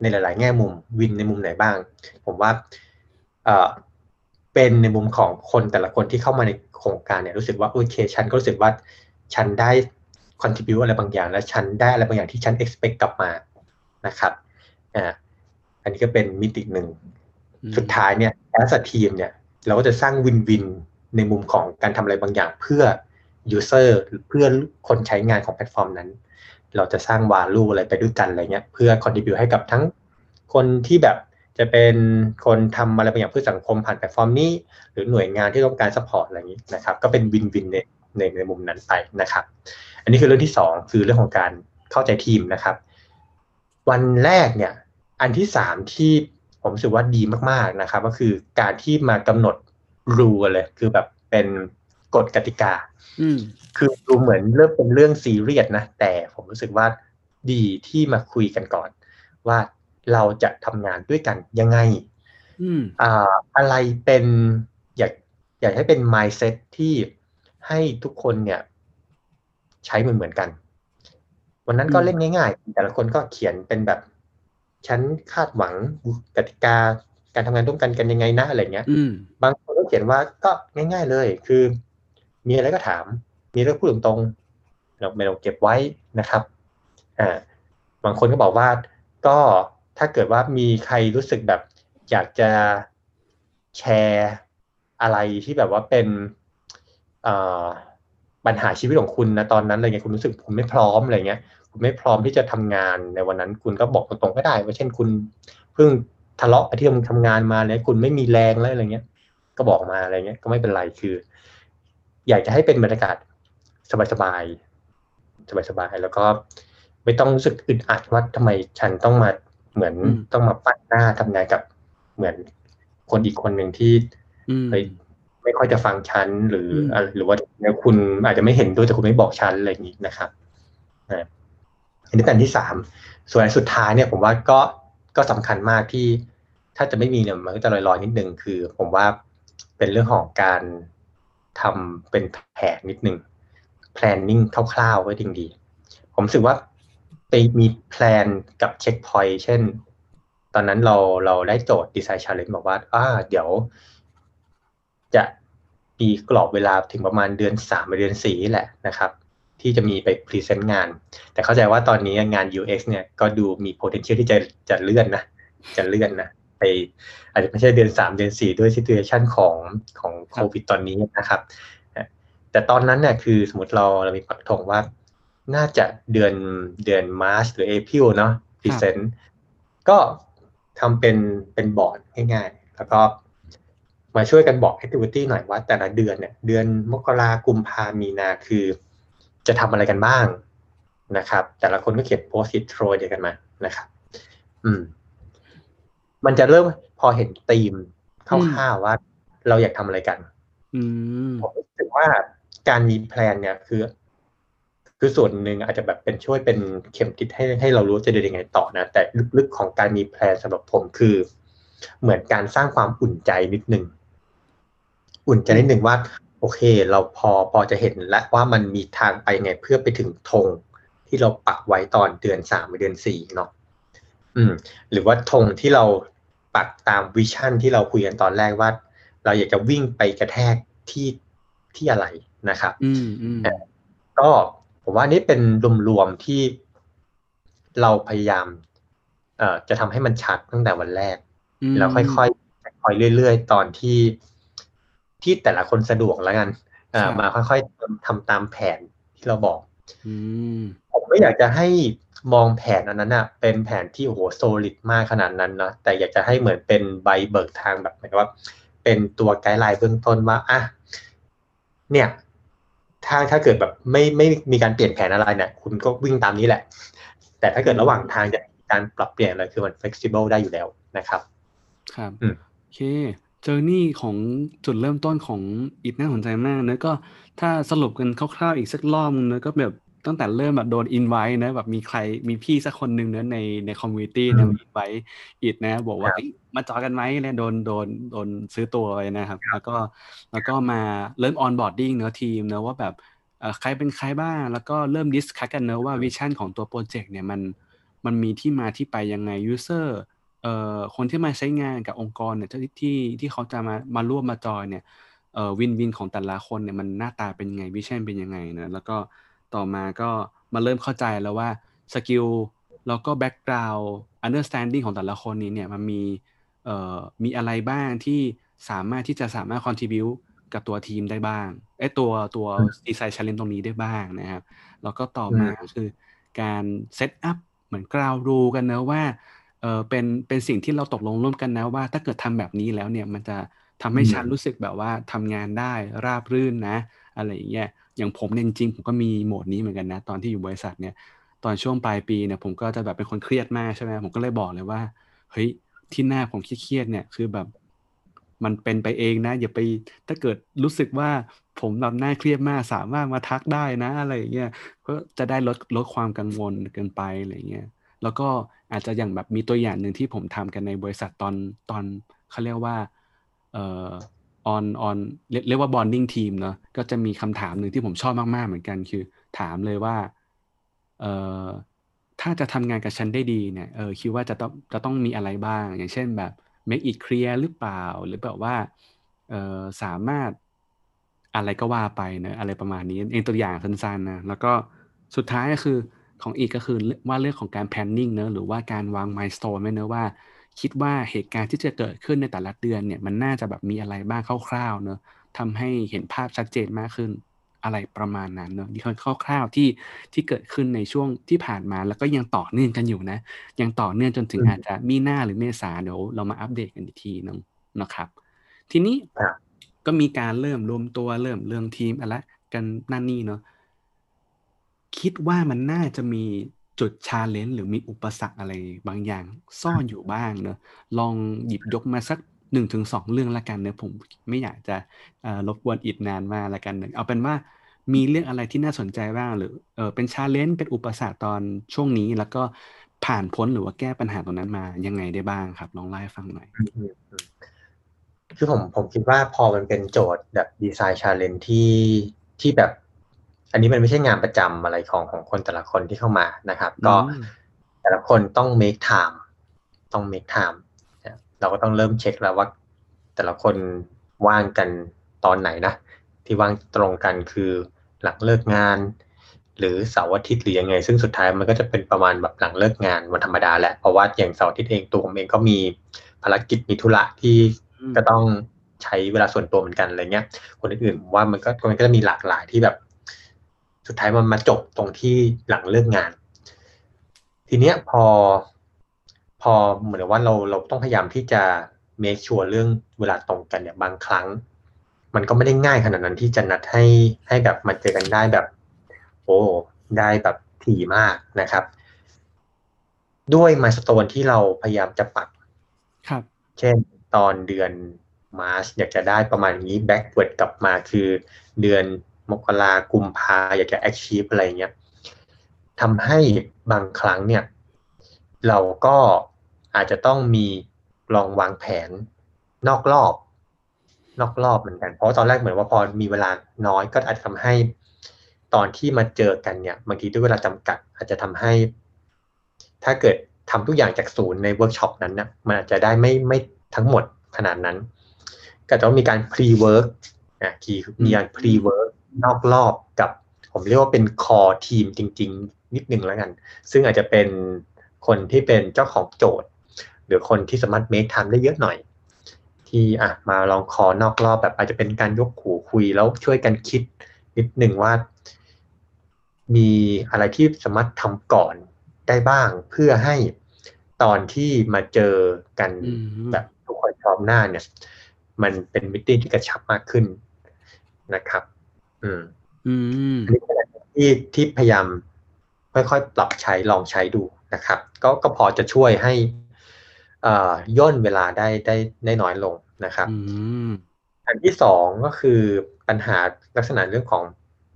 ในหลาย ๆ แง่มุมวินในมุมไหนบ้าง ผมว่าเออเป็นในมุมของคนแต่ละคนที่เข้ามาในโครงการเนี่ยรู้สึกว่าโอเคฉันก็รู้สึกว่า ฉันได้ contribu อะไรบางอย่าง และฉันได้อะไรบางอย่างที่ฉัน expect กลับมานะครับอ่าอันนี้ก็เป็นมิติหนึ่งอืมสุดท้ายเนี่ย as a team เนี่ย เราก็จะสร้างวินวินในมุมของการทำอะไรบางอย่างเพื่อ user หรือเพื่อคนใช้งานของแพลตฟอร์มนั้น เราจะสร้าง value อะไรไปด้วยกันอะไรเงี้ยเพื่อ contribute ให้กับทั้งคนที่แบบจะเป็นคนทำอะไรบางอย่างเพื่อสังคมผ่านแพลตฟอร์มนี้ หรือหน่วยงานที่ต้องการ support อะไรอย่างนี้นะครับ ก็เป็นวินวินใน ในในมุมนั้นไปนะครับ อันนี้คือเรื่องที่สองคือเรื่องของการเข้าใจทีมนะครับ วันแรกเนี่ยอันที่สามที่ผมรู้สึกว่าดีมากๆนะครับ ก็คือการที่มากำหนดรูเลยคือแบบเป็นกฎกติกาอืมคือดูเหมือนเริ่มเป็นเรื่องซีเรียสนะ แต่ผมรู้สึกว่าดีที่มาคุยกันก่อน ว่าเราจะทำงานด้วยกันยังไงอืมอ่าอะไรเป็นอยากอยากให้เป็น mindset ที่ ให้ทุกคนเนี่ย ใช้เหมือนเหมือนกัน วันนั้นก็อืมเล่นง่าย ๆ แต่ละคนก็เขียนเป็นแบบฉันคาดหวังกติกาการทำงานร่วมกันกันยังไงนะอะไรเงี้ยอืมบางคนก็เขียนว่าก็ง่าย ๆ เลย คือ มีอะไรก็ถาม มีเรื่องพูดตรงๆเราไม่ต้องเก็บไว้นะครับอ่าบางคนก็บอกว่าก็ถ้าเกิดว่ามีใครรู้สึกแบบ อยากจะแชร์อะไรที่แบบว่าเป็นเอ่อ ปัญหาชีวิตของคุณนะตอนนั้นอะไรเงี้ยคุณรู้สึกคุณไม่พร้อมอะไรเงี้ย คุณไม่พร้อมที่จะทำงานในวันนั้น คุณก็บอกตรงๆก็ได้ ว่าเช่นคุณเพิ่งทะเลาะไปที่ทำงานมาเนี่ยคุณไม่มีแรงแล้วอะไรเงี้ย ก็บอกมาอะไรเงี้ยก็ไม่เป็นไรคือ อยากจะให้เป็นบรรยากาศสบายๆสบายๆแล้วก็ไม่ต้องรู้สึกอึดอัดว่าทำไมฉันต้องมาเหมือนอืมต้องมาปั้นหน้าทำงานกับเหมือนคนอีกคนหนึ่งที่อืมเฮ้ย ไม่ค่อยจะฟังฉันหรือมอะไรหรือว่าเนี่ยคุณอาจจะไม่เห็นด้วยแต่คุณไม่บอกฉันอะไรอย่างนี้นะครับอ่าอันนี้เป็นอันที่สามส่วนอันสุดท้ายเนี่ยผมว่าก็ก็สำคัญมากที่ถ้าจะไม่มีเนี่ยมันก็จะลอยๆนิดนึงคือ ผมว่าเป็นเรื่องของการทำเป็นแผนนิดนึง planning คร่าวๆไว้ดีดี ผมรู้สึกว่าไปมี plan กับ checkpoint เช่น ตอนนั้นเราเราได้โจทย์ design challenge บอกว่าอ่าเดี๋ยว จะมีกรอบเวลาถึงประมาณเดือนสามไปเดือนสี่แหละนะครับ ที่จะมีไป present งาน แต่เข้าใจว่าตอนนี้งาน UX เนี่ยก็ดูมี potential ที่จะจะเลื่อนนะจะเลื่อนนะไปอาจจะไม่ใช่เดือนสามเดือนสี่ด้วย situation ของของโควิดตอนนี้นะครับ แต่ตอนนั้นเนี่ยคือสมมติเราเรามีปักธงว่าน่าจะเดือนเดือน March หรือ April เนาะ present ก็ทำเป็นเป็นบอร์ดง่ายๆ แล้วก็ มาช่วยกันบอก activity หน่อยว่าแต่ละเดือนเนี่ยเดือนมกรากุมภามีนาคือ จะทำอะไรกันบ้างนะครับ แต่ละคนก็เขียนโพสต์ t โทรเดียวกันมานะครับ อืม มันจะเริ่มพอเห็นธีมคร่าวๆว่าเราอยากทำอะไรกันอืมผมรู้สึกว่าการมีแพลนเนี่ยคือ คือส่วนหนึ่งอาจจะแบบเป็นช่วยเป็นเข็มทิศให้ให้เรารู้จะเดินยังไงต่อนะ แต่ลึกๆของการมีแพลนสำหรับผมคือ เหมือนการสร้างความอุ่นใจนิดนึง อุ่นใจนิดนึงว่า โอเค เราพอพอจะเห็นแล้วว่ามันมีทางไปไงเพื่อไปถึงธงที่เราปักไว้ตอนเดือนสามเดือนสี่เนาะอืม หรือว่าธงที่เราปักตามวิชั่นที่เราคุยกันตอนแรกว่า เราอยากจะวิ่งไปกระแทกที่ที่อะไรนะครับ อืมอืมก็ผมว่านี่เป็นรวมๆที่เราพยายาม เอ่อจะทำให้มันชัดตั้งแต่วันแรกมแล้วค่อยๆค่อยๆเรื่อยๆ ตอนที่ ที่แต่ละคนสะดวกแล้วกันเอ่อมาค่อยๆทำทำตามแผนที่เราบอกอืมผมไม่อยากจะให้มองแผนอันนั้นอะเป็นแผนที่โอ้โหโซลิดมากขนาดนั้นเนาะแต่อยากจะให้เหมือนเป็นใบเบิกทางแบบหมายความว่า เป็นตัวไกด์ไลน์เบื้องต้นว่าอะเนี่ย ถ้าถ้าเกิดแบบไม่ไม่มีการเปลี่ยนแผนอะไรเนี่ย คุณก็วิ่งตามนี้แหละ แต่ถ้าเกิดระหว่างทางจะมีการปรับเปลี่ยนอะไรคือมัน flexible ได้อยู่แล้วนะครับ ครับอืมโอเค journey ของจุดเริ่มต้นของอีทน่าสนใจมากเนอะก็ถ้าสรุปกันคร่าวๆอีกสักรอบนึงเนอะก็แบบตั้งแต่เริ่มแบบโดนอินไว้นะแบบมีใครมีพี่สักคนหนึ่งเนอะในใน community นะ invite อีทนะ บอกว่าเอ้ยมาจอยกันไหมแล้วโดนโดนโดนซื้อตัวไปนะครับ แล้วก็แล้วก็มาเริ่ม onboarding เนอะทีมเนอะว่าแบบเอ่อใครเป็นใครบ้าง แล้วก็เริ่ม discuss กันเนอะว่า vision ของตัวโปรเจกต์เนี่ยมันมันมีที่มาที่ไปยังไง user เอ่อ คนที่มาใช้งานกับองค์กรเนี่ยที่ที่ที่เขาจะมามาร่วมมาจอยเนี่ยเอ่อ win-win ของแต่ละคนเนี่ยมันหน้าตาเป็นยังไง vision เป็นยังไงนะแล้วก็ต่อมาก็มาเริ่มเข้าใจแล้วว่า skill แล้วก็ background understanding ของแต่ละคนนี้เนี่ยมันมีเอ่อมีอะไรบ้างที่สามารถที่จะสามารถ contribute กับตัวทีมได้บ้างไอ้ยตัวตัว design challenge ตรงนี้ได้บ้างนะครับแล้วก็ต่อมาคือการ set up เหมือน ground rule กันนะว่า เออเป็นเป็นสิ่งที่เราตกลงร่วมกันนะว่าถ้าเกิดทำแบบนี้แล้วเนี่ยมันจะทำให้อืมฉันรู้สึกแบบว่าทำงานได้ราบรื่นนะ อะไรอย่างเงี้ยอย่างผมเนี่ยจริงๆผมก็มีโหมดนี้เหมือนกันนะ ตอนที่อยู่บริษัทเนี่ยตอนช่วงปลายปีเนี่ยผมก็จะแบบเป็นคนเครียดมากใช่ไหมผมก็เลยบอกเลยว่าเฮ้ยที่หน้าผมเครียดๆเนี่ยคือแบบมันเป็นไปเองนะ อย่าไปถ้าเกิดรู้สึกว่าผมแบบน่าเครียดมากสามารถมาทักได้นะอะไรอย่างเงี้ยก็จะได้ลดลดความกังวลเกินไปอะไรอย่างเงี้ยแล้วก็ อาจจะอย่างแบบมีตัวอย่างหนึ่งที่ผมทำกันในบริษัทตอนตอนเขาเรียกว่าเอ่อ on on เรียกเรียกว่า bonding team เนอะก็จะมีคำถามหนึ่งที่ผมชอบมาก ๆ เหมือนกันคือถามเลยว่าเอ่อถ้าจะทำงานกับฉันได้ดีเนี่ยเออคิดว่าจะต้องจะต้องมีอะไรบ้าง อย่างเช่นแบบ make it clear หรือเปล่า หรือแบบว่าเออสามารถอะไรก็ว่าไปเนะอะไรประมาณนี้เองตัวอย่างสั้นๆนะแล้วก็สุดท้ายก็คือ ของอีกก็คือว่าเรื่องของการ planning เนอะหรือว่าการวาง milestone ไว้เนอะว่าคิดว่าเหตุการณ์ที่จะเกิดขึ้นในแต่ละเดือนเนี่ยมันน่าจะแบบมีอะไรบ้างคร่าวๆเนอะทำให้เห็นภาพชัดเจนมากขึ้นอะไรประมาณนั้นเนอะนี่คือคร่าวๆที่ที่เกิดขึ้นในช่วงที่ผ่านมาแล้วก็ยังต่อเนื่องกันอยู่นะ ยังต่อเนื่องจนถึงอืมอาจจะมีหน้าหรือเมษาเดี๋ยวเรามาอัปเดตกันอีกทีนึงนะครับ ทีนี้ครับก็มีการเริ่มรวมตัวเริ่มเรื่องทีมอะไรกันนั่นนี่เนาะ คิดว่ามันน่าจะมีจุดชาเลนจ์หรือมีอุปสรรคอะไรบางอย่างซ่อนอยู่บ้างเนอะลองหยิบยกมาสักหนึ่งถึงสองเรื่องละกันเนอะผมไม่อยากจะรบกวนอิดนานมากละกันเนอะเอาเป็นว่ามีเรื่องอะไรที่น่าสนใจบ้างหรือเออเป็น challenge เป็นอุปสรรคตอนช่วงนี้แล้วก็ผ่านพ้นหรือว่าแก้ปัญหาตรงนั้นมายังไงได้บ้างครับลองเล่าให้ฟังหน่อย คือผมผมคิดว่าพอมันเป็นโจทย์แบบ design challenge ที่ที่แบบ อันนี้มันไม่ใช่งานประจำอะไรของของคนแต่ละคนที่เข้ามานะครับ ก็อืมแต่ละคนต้อง make time ต้อง make time นะเราก็ต้องเริ่มเช็คแล้วว่า แต่ละคนว่างกันตอนไหนนะ ที่ว่างตรงกันคือหลังเลิกงาน หรือเสาร์อาทิตย์หรือยังไง ซึ่งสุดท้ายมันก็จะเป็นประมาณแบบหลังเลิกงานวันธรรมดาแหละเพราะว่าอย่างเสาร์อาทิตย์เองตัวผมเองก็มีภารกิจมีธุระที่อืมก็ต้องใช้เวลาส่วนตัวเหมือนกันอะไรเงี้ยคนอื่นๆผมว่ามันก็มันก็จะมีหลากหลายที่แบบ สุดท้ายมันมาจบตรงที่หลังเลิกงาน ทีเนี้ยพอพอเหมือนกับว่าเราเราต้องพยายามที่จะ make sure เรื่องเวลาตรงกันเนี่ยบางครั้ง มันก็ไม่ได้ง่ายขนาดนั้นที่จะนัดให้ให้แบบมาเจอกันได้แบบ โอ้ได้แบบถี่มากนะครับ ด้วย milestone ที่เราพยายามจะปักครับ เช่นตอนเดือน March อยากจะได้ประมาณนี้ backward กลับมาคือเดือน มกรากุมภาอยากจะ achieve อะไรเงี้ยทำให้บางครั้งเนี่ย เราก็อาจจะต้องมีลองวางแผนนอกรอบ นอกรอบเหมือนกัน เพราะตอนแรกเหมือนว่าพอมีเวลาน้อยก็อาจจะทำให้ตอนที่มาเจอกันเนี่ยบางทีด้วยเวลาจำกัด อาจจะทำให้ ถ้าเกิดทำทุกอย่างจากศูนย์ในเวิร์กช็อปนั้นนะมันอาจจะได้ไม่ไม่ทั้งหมดขนาดนั้น ก็ต้องมีการ pre-work นะคือมีการ pre-work นอกรอบกับ ผมเรียกว่าเป็น core team จริง ๆ นิดนึงแล้วกัน ซึ่งอาจจะเป็นคนที่เป็นเจ้าของโจทย์ หรือคนที่สามารถ make time ได้เยอะหน่อย ที่อะมาลอง call นอกรอบแบบอาจจะเป็นการยกหูคุยแล้วช่วยกันคิดนิดหนึ่งว่า มีอะไรที่สามารถทำก่อนได้บ้างเพื่อให้ตอนที่มาเจอกันอืมแบบทุกคนพร้อมหน้าเนี่ย มันเป็นมิ팅ที่กระชับมากขึ้นนะครับ อืมอืมอันนี้เป็นอะไรที่ที่พยายามค่อยๆปรับใช้ลองใช้ดูนะครับ ก็ก็พอจะช่วยให้อ่าย่นเวลาได้ได้ได้น้อยลงนะครับอืมอันที่สองก็คือปัญหาลักษณะเรื่องของ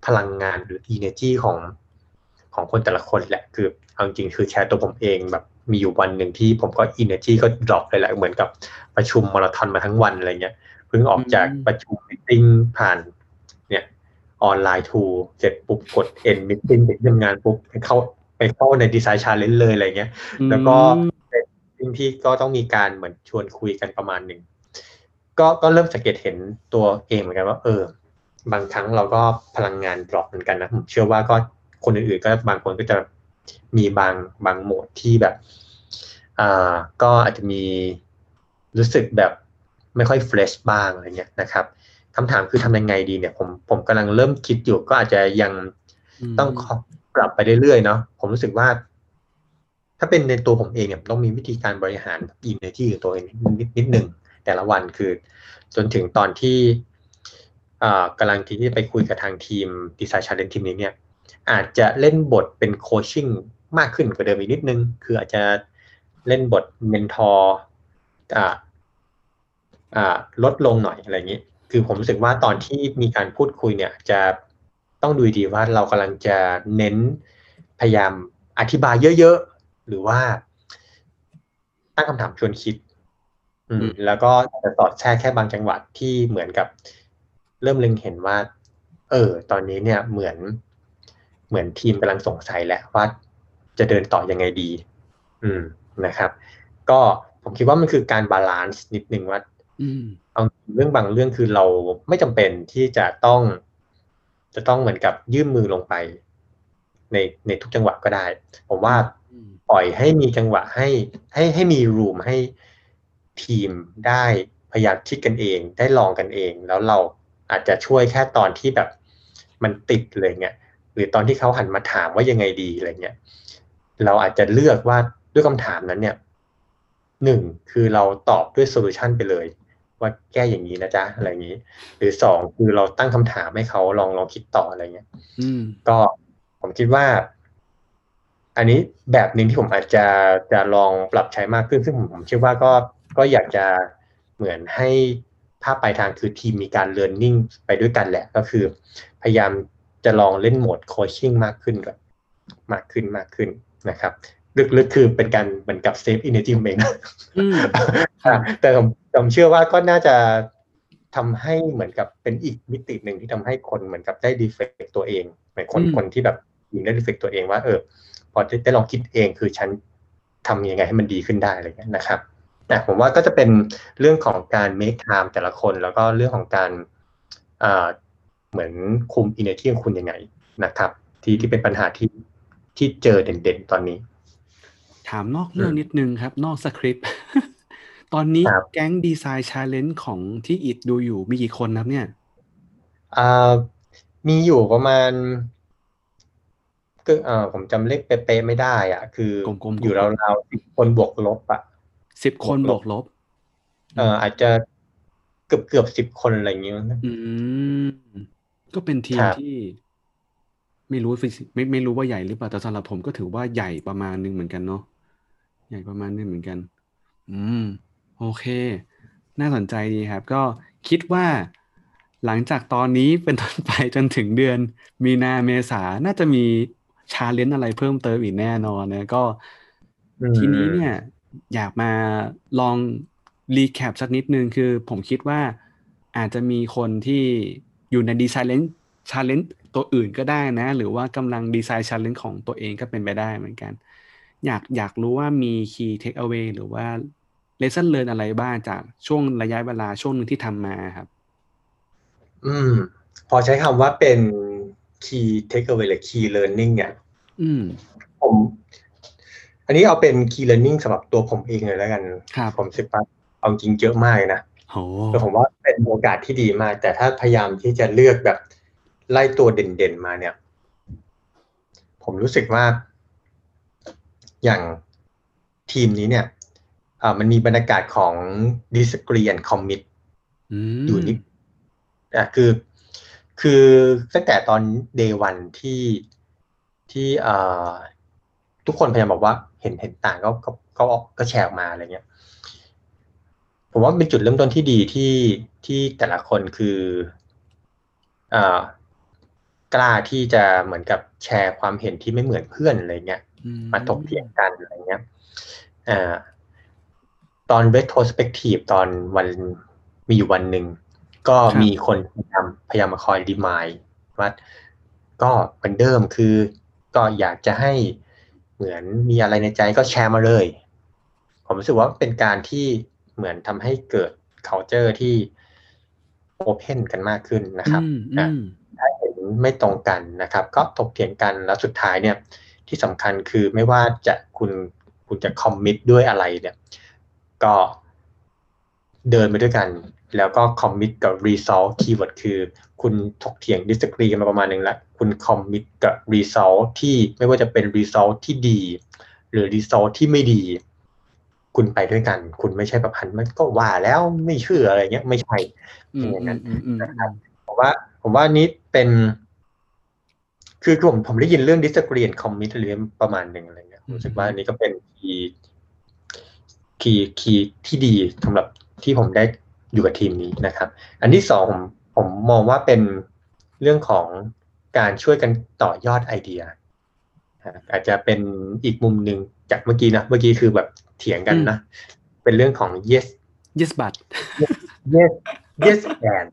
พลังงานหรือ energy ของของคนแต่ละคนแหละ คือเอาจริงๆคือแชร์ตัวผมเองแบบมีอยู่วันหนึ่งที่ผมก็ energy ก็ดรอปเลยแหละเหมือนกับประชุมมาราธอนมาทั้งวันอะไรเงี้ยเพิ่งออกจากอืมประชุม meeting ผ่านเนี่ย ออนไลน์ tool เสร็จปุ๊บกด end meeting ไปที่ทำงานปุ๊บไปเข้าไปเข้าใน design challenge เลยอะไรเงี้ย แล้วก็เป็นสิ่งที่ก็ต้องมีการเหมือนชวนคุยกันประมาณหนึ่งก็ก็เริ่มสังเกตเห็นตัวเองเหมือนกันว่า เออ บางครั้งเราก็พลังงาน drop เหมือนกันนะผมเชื่อว่าก็คนอื่นๆก็บางคนก็จะมีบางบางโหมดที่แบบอ่าก็อาจจะมีรู้สึกแบบไม่ค่อย fresh บ้างอะไรเงี้ยนะครับ คำถามคือทำยังไงดีเนี่ย ผมผมกำลังเริ่มคิดอยู่ก็อาจจะยังต้องปรับไปเรื่อยๆเนาะผมรู้สึกว่า ถ้าเป็นในตัวผมเองเนี่ยต้องมีวิธีการบริหารenergy ของตัวเองนิดนิดหนึ่งแต่ละวันคือ จนถึงตอนที่อ่ากำลังที่จะไปคุยกับทางทีม design challenge ทีมนี้เนี่ย อาจจะเล่นบทเป็น coaching มากขึ้นกว่าเดิมอีกนิดนึง คืออาจจะเล่นบท mentor อ่าอ่าลดลงหน่อยอะไรอย่างนี้ คือผมรู้สึกว่าตอนที่มีการพูดคุยเนี่ย จะต้องดูดีว่าเรากำลังจะเน้นพยายามอธิบายเยอะๆ หรือว่าตั้งคำถามชวนคิดอืมอืมแล้วก็จะสอดแทรกแค่บางจังหวัดที่เหมือนกับ เริ่มเล็งเห็นว่า เออ ตอนนี้เนี่ยเหมือนเหมือนทีมกำลังสงสัยแหละว่าจะเดินต่อยังไงดี อืมนะครับ ก็ผมคิดว่ามันคือการ balance นิดนึงว่าอืม เอาเรื่องบางเรื่องคือเราไม่จำเป็นที่จะต้อง จะต้องเหมือนกับยื่นมือลงไป ในในทุกจังหวะก็ได้ ผมว่าอืมปล่อยให้มีจังหวะให้ให้ให้มีรูมให้ทีมได้พยายามคิดกันเอง ได้ลองกันเอง แล้วเราอาจจะช่วยแค่ตอนที่แบบมันติดเลยเงี้ยหรือตอนที่เขาหันมาถามว่ายังไงดีอะไรเงี้ยเราอาจจะเลือกว่าด้วยคำถามนั้นเนี่ยหนึ่งคือเราตอบด้วยโซลูชันไปเลย ว่าแก้อย่างนี้นะจ๊ะอะไรอย่างนี้ หรือสองคือเราตั้งคำถามให้เขาลองลองคิดต่ออะไรเงี้ยอืมก็ผมคิดว่า อันนี้แบบหนึ่งที่ผมอาจจะจะลองปรับใช้มากขึ้น ซึ่งผมผมคิดว่าก็ก็อยากจะเหมือนให้ภาพปลายทางคือทีมมีการเรียนรู้ไปด้วยกันแหละก็คือ พยายามจะลองเล่นโหมด coaching มากขึ้นด้วยมากขึ้นมากขึ้นนะครับลึกๆคือเป็นการเหมือนกับ save energy เองนะอืมครับแต่ผม ผมเชื่อว่าก็น่าจะทำให้เหมือนกับเป็นอีกมิติหนึ่งที่ทำให้คนเหมือนกับได้ดีเฟกตัวเองเหมือนคนอืมคนที่แบบยิงได้ดีเฟกตัวเองว่า เออ พอได้ได้ลองคิดเองคือฉันทำยังไงให้มันดีขึ้นได้อะไรเงี้ยนะครับแต่ผมว่าก็จะเป็นเรื่องของการ make time แต่ละคน แล้วก็เรื่องของการอ่าเหมือนคุม energy ของคุณยังไงนะครับ ที่ที่เป็นปัญหาที่ที่เจอเด่นๆตอนนี้ ถามนอกเรื่องนิดนึงครับ นอกสคริปต์ ตอนนี้ครับแก๊ง design challenge ของที่อิดดูอยู่มีกี่คนครับเนี่ยอ่ามีอยู่ประมาณก็เอ่อผมจำเลขเป๊ะๆไม่ได้อะ คือกลมๆอยู่ราวๆสิบคนบวกลบอะสิบคนบบววกกลลบบเอ่ออาจจะเกือบเกือบสิบคนอะไรอย่างเงี้ยมั้งอืมก็เป็นทีคมรับที่ ไม่รู้ฟิสิไม่ไม่รู้ว่าใหญ่หรือเปล่าแต่สำหรับผมก็ถือว่าใหญ่ประมาณหนึงเหมือนกันเนาะใหญ่ประมาณหนึงเหมือนกัน อืม โอเค น่าสนใจดีครับ ก็คิดว่าหลังจากตอนนี้เป็นต้นไปจนถึงเดือน มีนาเมษาน่าจะมีชาเลนจ์อะไรเพิ่มเติมอีกแน่นอนนะก็อืมทีนี้เนี่ย อยากมาลองrecap สักนิดนึงคือผมคิดว่าอาจจะมีคนที่อยู่ในดีไซน์เลน challenge ตัวอื่นก็ได้นะ หรือว่ากำลัง design challenge ของตัวเองก็เป็นไปได้เหมือนกัน อยากอยากรู้ว่ามี key take away หรือว่า lesson learn อะไรบ้างจากช่วงระยะเวลาช่วงหนึ่งที่ทำมาครับ อืม พอใช้คำว่าเป็น key takeaway หรือ key learning เนี่ยอืม ผม อันนี้เอาเป็น key learning สำหรับตัวผมเองเลยแล้วกันครับผมรู้สึกว่าเอาจริงเยอะมากเลยนะโหแต่ผมว่าเป็นโอกาสที่ดีมาก แต่ถ้าพยายามที่จะเลือกแบบไล่ตัวเด่นๆมาเนี่ย ผมรู้สึกว่า อย่างทีมนี้เนี่ยอ่า มันมีบรรยากาศของ disagree and commit มอยู่นิดอะคือ คือตั้งแต่ตอน day one ที่ที่เอ่อทุกคนพยายามบอกว่าเห็นเห็นต่างก็ก็ก็ก็แชร์ออกมาอะไรเงี้ย ผมว่าเป็นจุดเริ่มต้นที่ดีที่ที่แต่ละคนคือเอ่อกล้าที่จะเหมือนกับแชร์ความเห็นที่ไม่เหมือนเพื่อนอะไรเงี้ยอืมาถกเถียงกันอะไรเงี้ยอ่า ตอน retrospective ตอนวันมีอยู่วันหนึ่ง ก็มีคนพยายามพยายามมาคอยดีมายว่าก็เหมือนเดิมคือ ก็อยากจะให้เหมือนมีอะไรในใจก็แชร์มาเลย ผมรู้สึกว่าเป็นการที่เหมือนทำให้เกิด culture ที่ open กันมากขึ้นนะครับอืมอะอืมถ้าเห็นไม่ตรงกันนะครับ ก็ถกเถียงกันแล้วสุดท้ายเนี่ย ที่สำคัญคือไม่ว่าจะคุณคุณจะคอมมิตด้วยอะไรเนี่ย ก็เดินไปด้วยกัน แล้วก็คอมมิตกับ result keyword คือ คุณถกเถียง disagree กันมาประมาณหนึ่งแล้วคุณคอมมิตกับ result ที่ไม่ว่าจะเป็น result ที่ดี หรือ result ที่ไม่ดี คุณไปด้วยกัน คุณไม่ใช่แบบหันมันก็ว่าแล้วไม่เชื่ออะไรเงี้ย ไม่ใช่อืมอย่างนั้นอืมอืมนะครับผมว่า ผมว่านี้เป็นคือผมผมได้ยินเรื่อง disagree and commit หรือประมาณหนึ่งอะไรเงี้ยรู้สึกว่าอันนี้ก็เป็น key key key ที่ดีสำหรับที่ผมได้อยู่กับทีมนี้นะครับ อันที่สองผมผมมองว่าเป็นเรื่องของการช่วยกันต่อยอดไอเดียอ่าอาจจะเป็นอีกมุมหนึ่งจากเมื่อกี้นะ เมื่อกี้คือแบบเถียงกันนะ เป็นเรื่องของ yes yes but yes yes and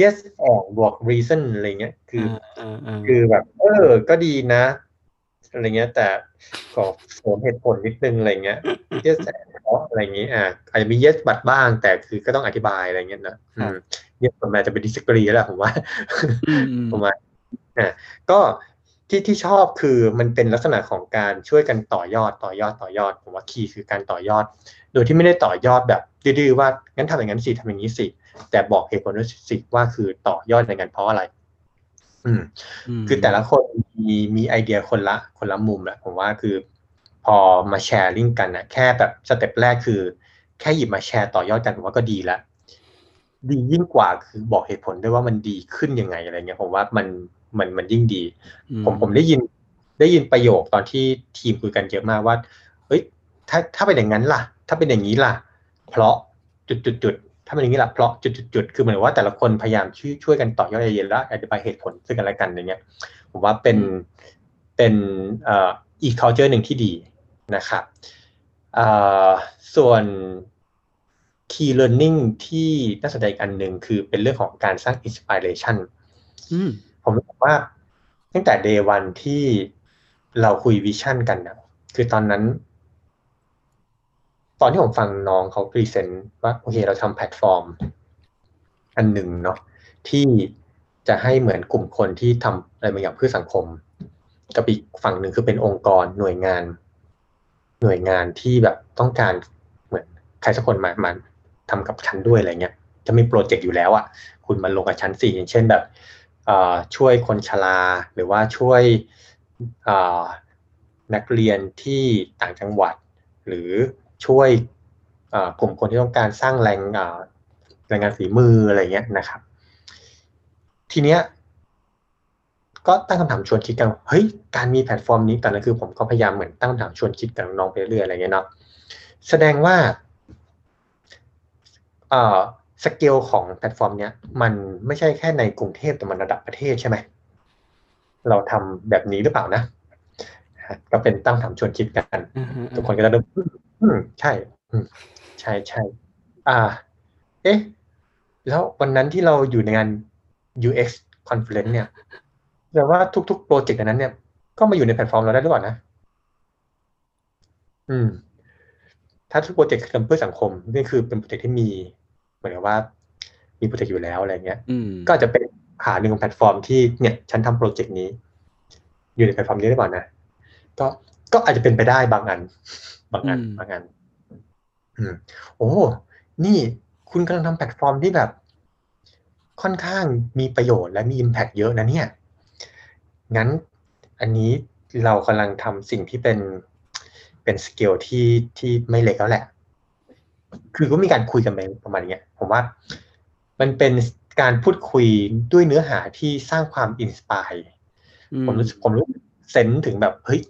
yes and บวก reason อะไรเงี้ย คือออ่าอ่าคือแบบ เออ ก็ดีนะ อะไรเงี้ย แต่ขอเสริมเหตุผลนิดนึงอะไรเงี้ย yes and เพราะ อะไรเงี้ยอ่าอาจจะมี yes but บ้าง แต่คือก็ต้องอธิบายอะไรเงี้ยนะอืม yes มันอาจจะเป็น disagree แล้วแหละผมว่าอืมอืมผมว่าอ่าก็ที่ที่ชอบคือมันเป็นลักษณะของการช่วยกันต่อยอดต่อยอดต่อยอด ผมว่าคีย์คือการต่อยอด โดยที่ไม่ได้ต่อยอดแบบดื้อๆว่างั้นทำอย่างนั้นสิทำอย่างนี้สิแต่บอกเหตุผลด้วยสิว่าคือต่อยอดในงานเพราะอะไร อืมมคือแต่ละคนมีมีไอเดียคนละคนละมุมแหละผมว่าคือ พอมาแชร์ลิงก์กันนะแค่แบบสเต็ปแรกคือ แค่หยิบมาแชร์ต่อยอดกันผมว่าก็ดีแล้วดียิ่งกว่าคือบอกเหตุผลด้วยว่ามันดีขึ้นยังไงอะไรเงี้ยผมว่ามันมันมันยิ่งดีอืผมผมได้ยินได้ยินประโยคตอนที่ทีมคุยกันเยอะมากว่าเฮ้ยถ้าถ้าเป็นอย่างนั้นล่ะ ถ้าเป็นอย่างนี้ล่ะ เพราะจุดจุดจุดถ้าเป็นอย่างนี้ล่ะเพราะจุดจุดจุดคือเหมือนว่าแต่ละคนพยายามช่วยช่วยกันต่อยอดไอเดียและอธิบายเหตุผลซึ่งกันและกันอย่างเงี้ยผมว่าเป็นเป็นเอ่ออีก culture หนึ่งที่ดี นะครับเอ่อส่วน key learning ที่น่าสนใจอีกอันหนึ่งคือเป็นเรื่องของการสร้าง inspiration อืมผมรู้สึกว่าตั้งแต่ day one ที่เราคุย vision กันนะคือตอนนั้น ตอนที่ผมฟังน้องเขา present ว่าโอเคเราทำแพลตฟอร์ม อันหนึ่งเนาะที่จะให้เหมือนกลุ่มคนที่ทำอะไรบางอย่างเพื่อสังคม กับอีกฝั่งหนึ่งคือเป็นองค์กรหน่วยงาน หน่วยงานที่แบบต้องการเหมือนใครสักคนมามาทำกับฉันด้วยอะไรเงี้ย จะมีโปรเจกต์อยู่แล้วอะ่ะ คุณมาลงกับชั้นสี่อย่างเช่นแบบช่วยคนชรา หรือว่าช่วยนักเรียนที่ต่างจังหวัด หรือช่วยกลุ่มคนที่ต้องการสร้างแรงแรงงานฝีมืออะไรเงี้ยนะครับ ทีเนี้ย ก็ตั้งคำถามชวนคิดกันเฮ้ยการมีแพลตฟอร์มนี้ตอนนั้นคือผมก็พยายามเหมือนตั้งคำถามชวนคิดกับน้องๆไปเรื่อยๆอะไรเงี้ยเนาะแสดงว่าเอ่อสเกลของแพลตฟอร์มเนี้ยมันไม่ใช่แค่ในกรุงเทพแต่มันระดับประเทศใช่ไหมเราทำแบบนี้หรือเปล่านะก็เป็นตั้งคำถามชวนคิดกันอ่าฮะทุกคนก็จะเริ่มอืมอืมใช่อืมใช่ใช่อ่า เอ๊ะ แล้ววันนั้นที่เราอยู่ในงาน UX conference เนี่ย แปลว่าทุกๆโปรเจกต์อันนั้นเนี่ย ก็มาอยู่ในแพลตฟอร์มเราได้หรือเปล่านะ อืม ถ้าทุกโปรเจกต์ทำเพื่อสังคมนี่คือเป็นโปรเจกต์ที่มีเหมือนกับว่า มีโปรเจกต์อยู่แล้วอะไรเงี้ยอืมก็อาจจะเป็นขาหนึ่งของแพลตฟอร์มที่เนี่ย ฉันทำโปรเจกต์นี้ อยู่ในแพลตฟอร์มนี้ได้เปล่านะก็ก็อาจจะเป็นไปได้บางอัน บางอันอืมบางอัน อืม โอ้ นี่คุณกำลังทำแพลตฟอร์มที่แบบ ค่อนข้างมีประโยชน์และมี Impact เยอะนะเนี่ย งั้นอันนี้เรากำลังทำสิ่งที่เป็นเป็นสเกลที่ที่ไม่เล็กแล้วแหละ คือก็มีการคุยกันไปประมาณเนี้ยผมว่า มันเป็นการพูดคุยด้วยเนื้อหาที่สร้างความ inspire อืมผมรู้สึกผมรู้สึก sense ถึงแบบเฮ้ย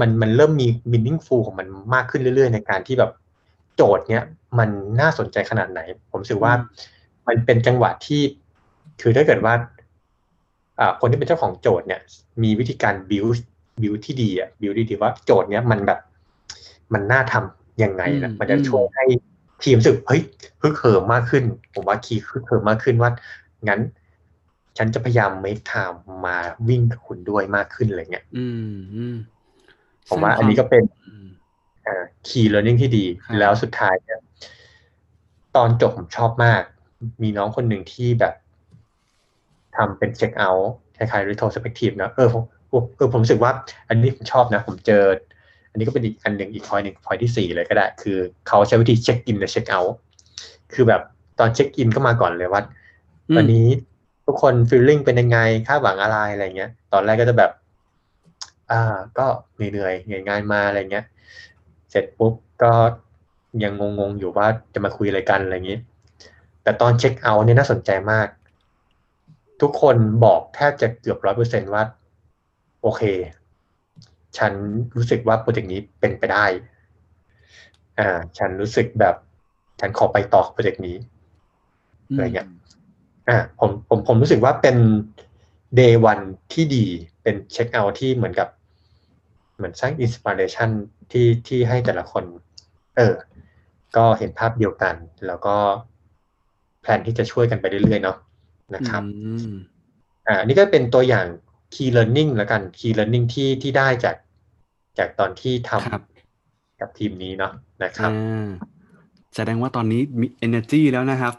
มันมันเริ่มมี meaningful ของมันมากขึ้นเรื่อย ๆ ในการที่แบบโจทย์เนี้ยมันน่าสนใจขนาดไหน ผมรู้สึกว่ามันเป็นจังหวะที่ คือถ้าเกิดว่าอ่า คนที่เป็นเจ้าของโจทย์เนี่ย มีวิธีการ build build ที่ดีอะ build ดีๆว่าโจทย์เนี้ยมันแบบ มันน่าทำยังไงนะมันจะช่วยให้ทีมรู้สึกเฮ้ยฮึกเหิมมากขึ้น ผมว่าคีย์ฮึกเหิมมากขึ้นว่างั้น ฉันจะพยายาม make time มาวิ่งกับคุณด้วยมากขึ้นอะไรเงี้ยอืมอืมผมว่าอันนี้ก็เป็นอืมอ่า key learning ที่ดีครับแล้วสุดท้ายเนี่ยตอนจบผมชอบมาก มีน้องคนหนึ่งที่แบบ ทำเป็นเช็คเอาท์คล้ายๆ retrospective นะเออผมผมเออผมรู้สึกว่า อันนี้ผมชอบนะ ผมเจอ อันนี้ก็เป็นอีกอันหนึ่งอีกพอยหนึ่งพอยที่สี่เลยก็ได้ คือเขาใช้วิธีเช็คอินและเช็คเอาท์คือแบบตอนเช็คอินก็มาก่อนเลยว่าอืมวันนี้ทุกคนฟีลลิ่งเป็นยังไงคาดหวังอะไรอะไรเงี้ย ตอนแรกก็จะแบบ อ่า ก็เหนื่อยๆเหนื่อยงานมาอะไรเงี้ย เสร็จปุ๊บก็ยังงงๆอยู่ว่าจะมาคุยอะไรกันอะไรอย่างนี้แต่ตอนเช็คเอาท์เนี่ยน่าสนใจมาก ทุกคนบอกแทบจะเกือบร้อยเปอร์เซนว่า โอเค ฉันรู้สึกว่าโปรเจกต์นี้เป็นไปได้ อ่า ฉันรู้สึกแบบ ฉันขอไปต่อโปรเจกต์นี้อะไรเงี้ยอ่าผมผมผมรู้สึกว่าเป็น day one ที่ดีเป็น check-out ที่เหมือนกับ เหมือนสร้าง inspiration ที่ที่ให้แต่ละคน เออ ก็เห็นภาพเดียวกัน แล้วก็ plan ที่จะช่วยกันไปเรื่อยๆเนาะ นะครับอืมอ่านี่ก็เป็นตัวอย่าง key learning แล้วกัน key learning ที่ที่ได้จากจากตอนที่ทครับำกับทีมนี้เนาะนะครับอ่าแสดงว่าตอนนี้มี energy แล้วนะครับ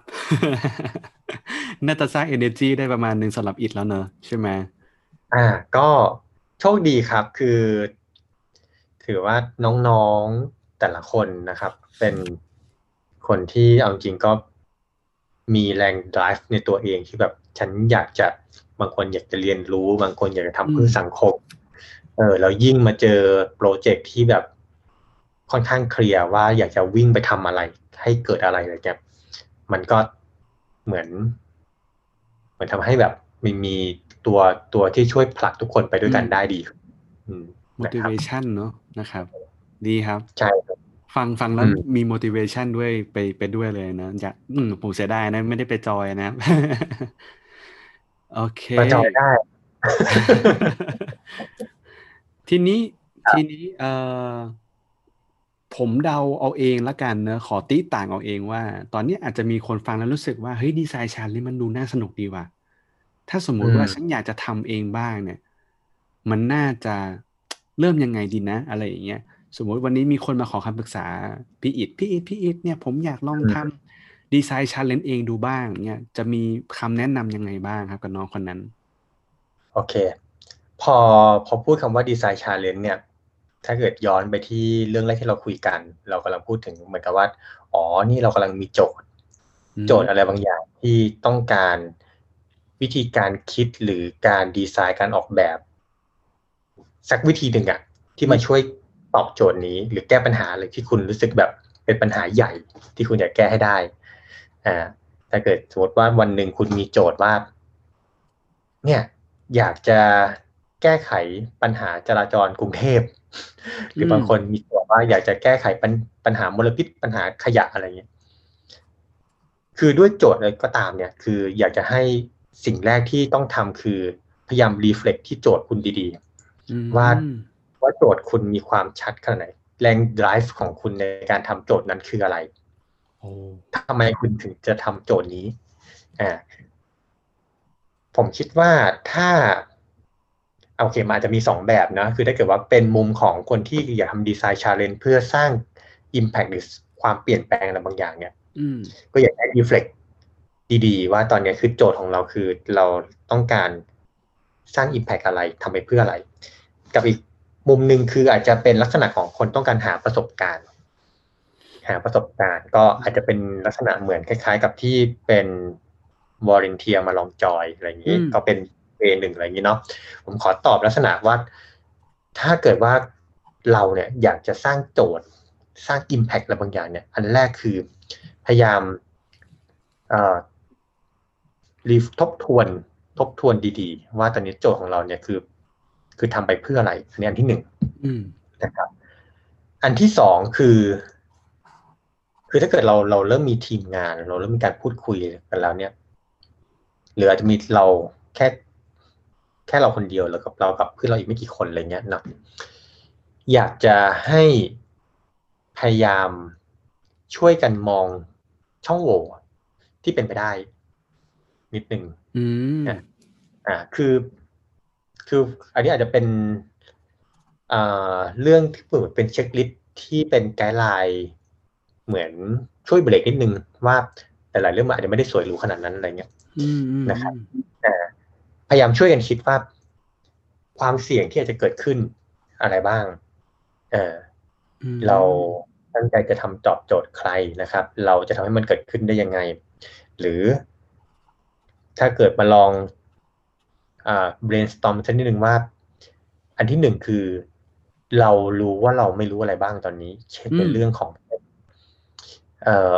น่าจะสร้าง energy ได้ประมาณหนึ่งสำหรับอิดแล้วเนอะใช่ไหมอ่า ก็โชคดีครับคือ ถือว่าน้องๆแต่ละคนนะครับ เป็นคนที่เอาจริงก็ มีแรง drive ในตัวเองที่แบบฉันอยากจะบางคนอยากจะเรียนรู้ บางคนอยากจะทำเพื่ออืมสังคม เออแล้วยิ่งมาเจอโปรเจกต์ที่แบบค่อนข้างเคลียร์ว่าอยากจะวิ่งไปทำอะไร ให้เกิดอะไรอะไรเงี้ยมันก็เหมือน เหมือนทำให้แบบมีมีตัวตัวที่ช่วยผลักทุกคนไปด้วยกันอืมได้ดีครับอืมนะครับ motivation เนอะนะครับ ดีครับ ใช่ครับ ฟังฟังแล้วอืมมี motivation ด้วยไปไปด้วยเลยนะอยากอืมผมเสียดายนะ ไม่ได้ไปจอยนะครับโอเคมาจอยได้ ทีนี้ทีนี้เอ่อผมเดาเอาเองละกันเนอะขอตี๊ต่างเอาเองว่า ตอนนี้อาจจะมีคนฟังแล้วรู้สึกว่าเฮ้ย design challenge มันดูน่าสนุกดีว่ะถ้าสมมุติว่าอืมฉันอยากจะทำเองบ้างเนี่ย มันน่าจะเริ่มยังไงดีนะ อะไรอย่างเงี้ย สมมติวันนี้มีคนมาขอคำปรึกษาพี่อิดพี่อิดพี่อิดเนี่ยผมอยากลองทำ design challenge เองดูบ้างเนี่ยจะมีคำแนะนำยังไงบ้างครับกับน้องคนนั้น โอเค พอพอพูดคำว่า design challenge เนี่ยถ้าเกิดย้อนไปที่เรื่องแรกที่เราคุยกัน เรากำลังพูดถึงเหมือนกับว่า อ๋อ นี่เรากำลังมีโจทย์อืมโจทย์อะไรบางอย่างที่ต้องการวิธีการคิดหรือการดีไซน์การออกแบบ สักวิธีหนึ่งอะที่มาช่วย ตอบโจทย์นี้ หรือแก้ปัญหาอะไรที่คุณรู้สึกแบบเป็นปัญหาใหญ่ที่คุณอยากแก้ให้ได้อ่าถ้าเกิดสมมติว่าวันหนึ่งคุณมีโจทย์ว่า เนี่ย อยากจะแก้ไขปัญหาจราจรกรุงเทพหรือมบางคนมีโจทย์ว่าอยากจะแก้ไขปัญปัญหามลพิษปัญหาขยะอะไรเงี้ยคือด้วยโจทย์อะไรก็ตามเนี่ย คืออยากจะให้สิ่งแรกที่ต้องทำคือพยายามรีเฟล็กที่โจทย์คุณดีอืมว่าๆ ว่าโจทย์คุณมีความชัดขนาดไหน แรง drive ของคุณในการทำโจทย์นั้นคืออะไรโอ้ทำไมคุณถึงจะทำโจทย์นี้อ่าผมคิดว่าถ้าโอเคมันอาจจะมีสองแบบนะ คือถ้าเกิดว่าเป็นมุมของคนที่อยากทำดีไซน์ชาเลนจ์เพื่อสร้าง Impact หรือความเปลี่ยนแปลงอะไรบางอย่างเนี่ยอืมก็อยากให้ reflect ดีๆ ว่าตอนนี้คือโจทย์ของเราคือเราต้องการสร้าง Impact อะไรทำไปเพื่ออะไร กับอีก มุมหนึ่งคืออาจจะเป็นลักษณะของคนต้องการหาประสบการณ์ หาประสบการณ์ก็อาจจะเป็นลักษณะเหมือนคล้ายๆ กับที่เป็นวอร์เรนเทียมาลองจอยอะไรอย่างนี้อืมก็เป็นเอหนึ่งอะไรอย่างนี้เนาะผมขอตอบลักษณะว่า ถ้าเกิดว่าเราเนี่ยอยากจะสร้างโจทย์สร้าง Impact อะไรบางอย่างเนี่ย อันแรกคือพยายามรีทบทวนทบทวนดีๆ ว่าตอนนี้โจทย์ของเราเนี่ยคือ คือทำไปเพื่ออะไรอันนี้อันที่หนึ่งนะครับ อันที่สองคือ คือถ้าเกิดเราเราเริ่มมีทีมงาน เราเริ่มมีการพูดคุยกันแล้ว เนี่ยหรืออาจจะมีเราแค่แค่เราคนเดียวแล้วกับเรากับเพื่อนเราอีกไม่กี่คนอะไรเงี้ยนะอยากจะให้พยายามช่วยกันมองช่องโหว่ที่เป็นไปได้ นิดนึงอ่าคือ คืออันนี้อาจจะเป็นอ่าเรื่องที่เหมือนเป็นเช็คลิสที่เป็นไกด์ไลน์เหมือนช่วยเบรกนิดนึงว่าหลายๆเรื่องมันอาจจะไม่ได้สวยหรูขนาดนั้นอะไรเงี้ยนะครับแต่พยายามช่วยกันคิดว่าความเสี่ยงที่อาจจะเกิดขึ้นอะไรบ้าง เออเราตั้งใจจะทำตอบโจทย์ใครนะครับ เราจะทำให้มันเกิดขึ้นได้ยังไง หรือถ้าเกิดมาลองอ่า brainstorm สักนิดหนึ่งว่า อันที่หนึ่งคือ เรารู้ว่าเราไม่รู้อะไรบ้างตอนนี้ เช่นเป็นเรื่องของ เออ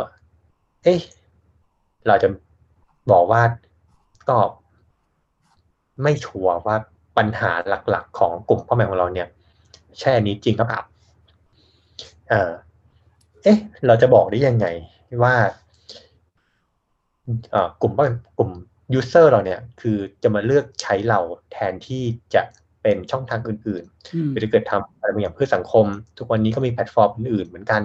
เอ๊ะเราจะบอกว่าก็ไม่ชัวร์ว่าปัญหาหลักๆ ของกลุ่มพ่อแม่ของเราเนี่ย ใช่อันนี้จริงหรือเปล่าเออเอ๊ะ เราจะบอกได้ยังไงว่าเอ่อกลุ่มกลุ่ม user เราเนี่ยคือจะมาเลือกใช้เราแทนที่จะเป็นช่องทางอื่นๆหรือเกิดทำอะไรบางอย่างเพื่อสังคม ทุกวันนี้ก็มีแพลตฟอร์มอื่นๆเหมือนกัน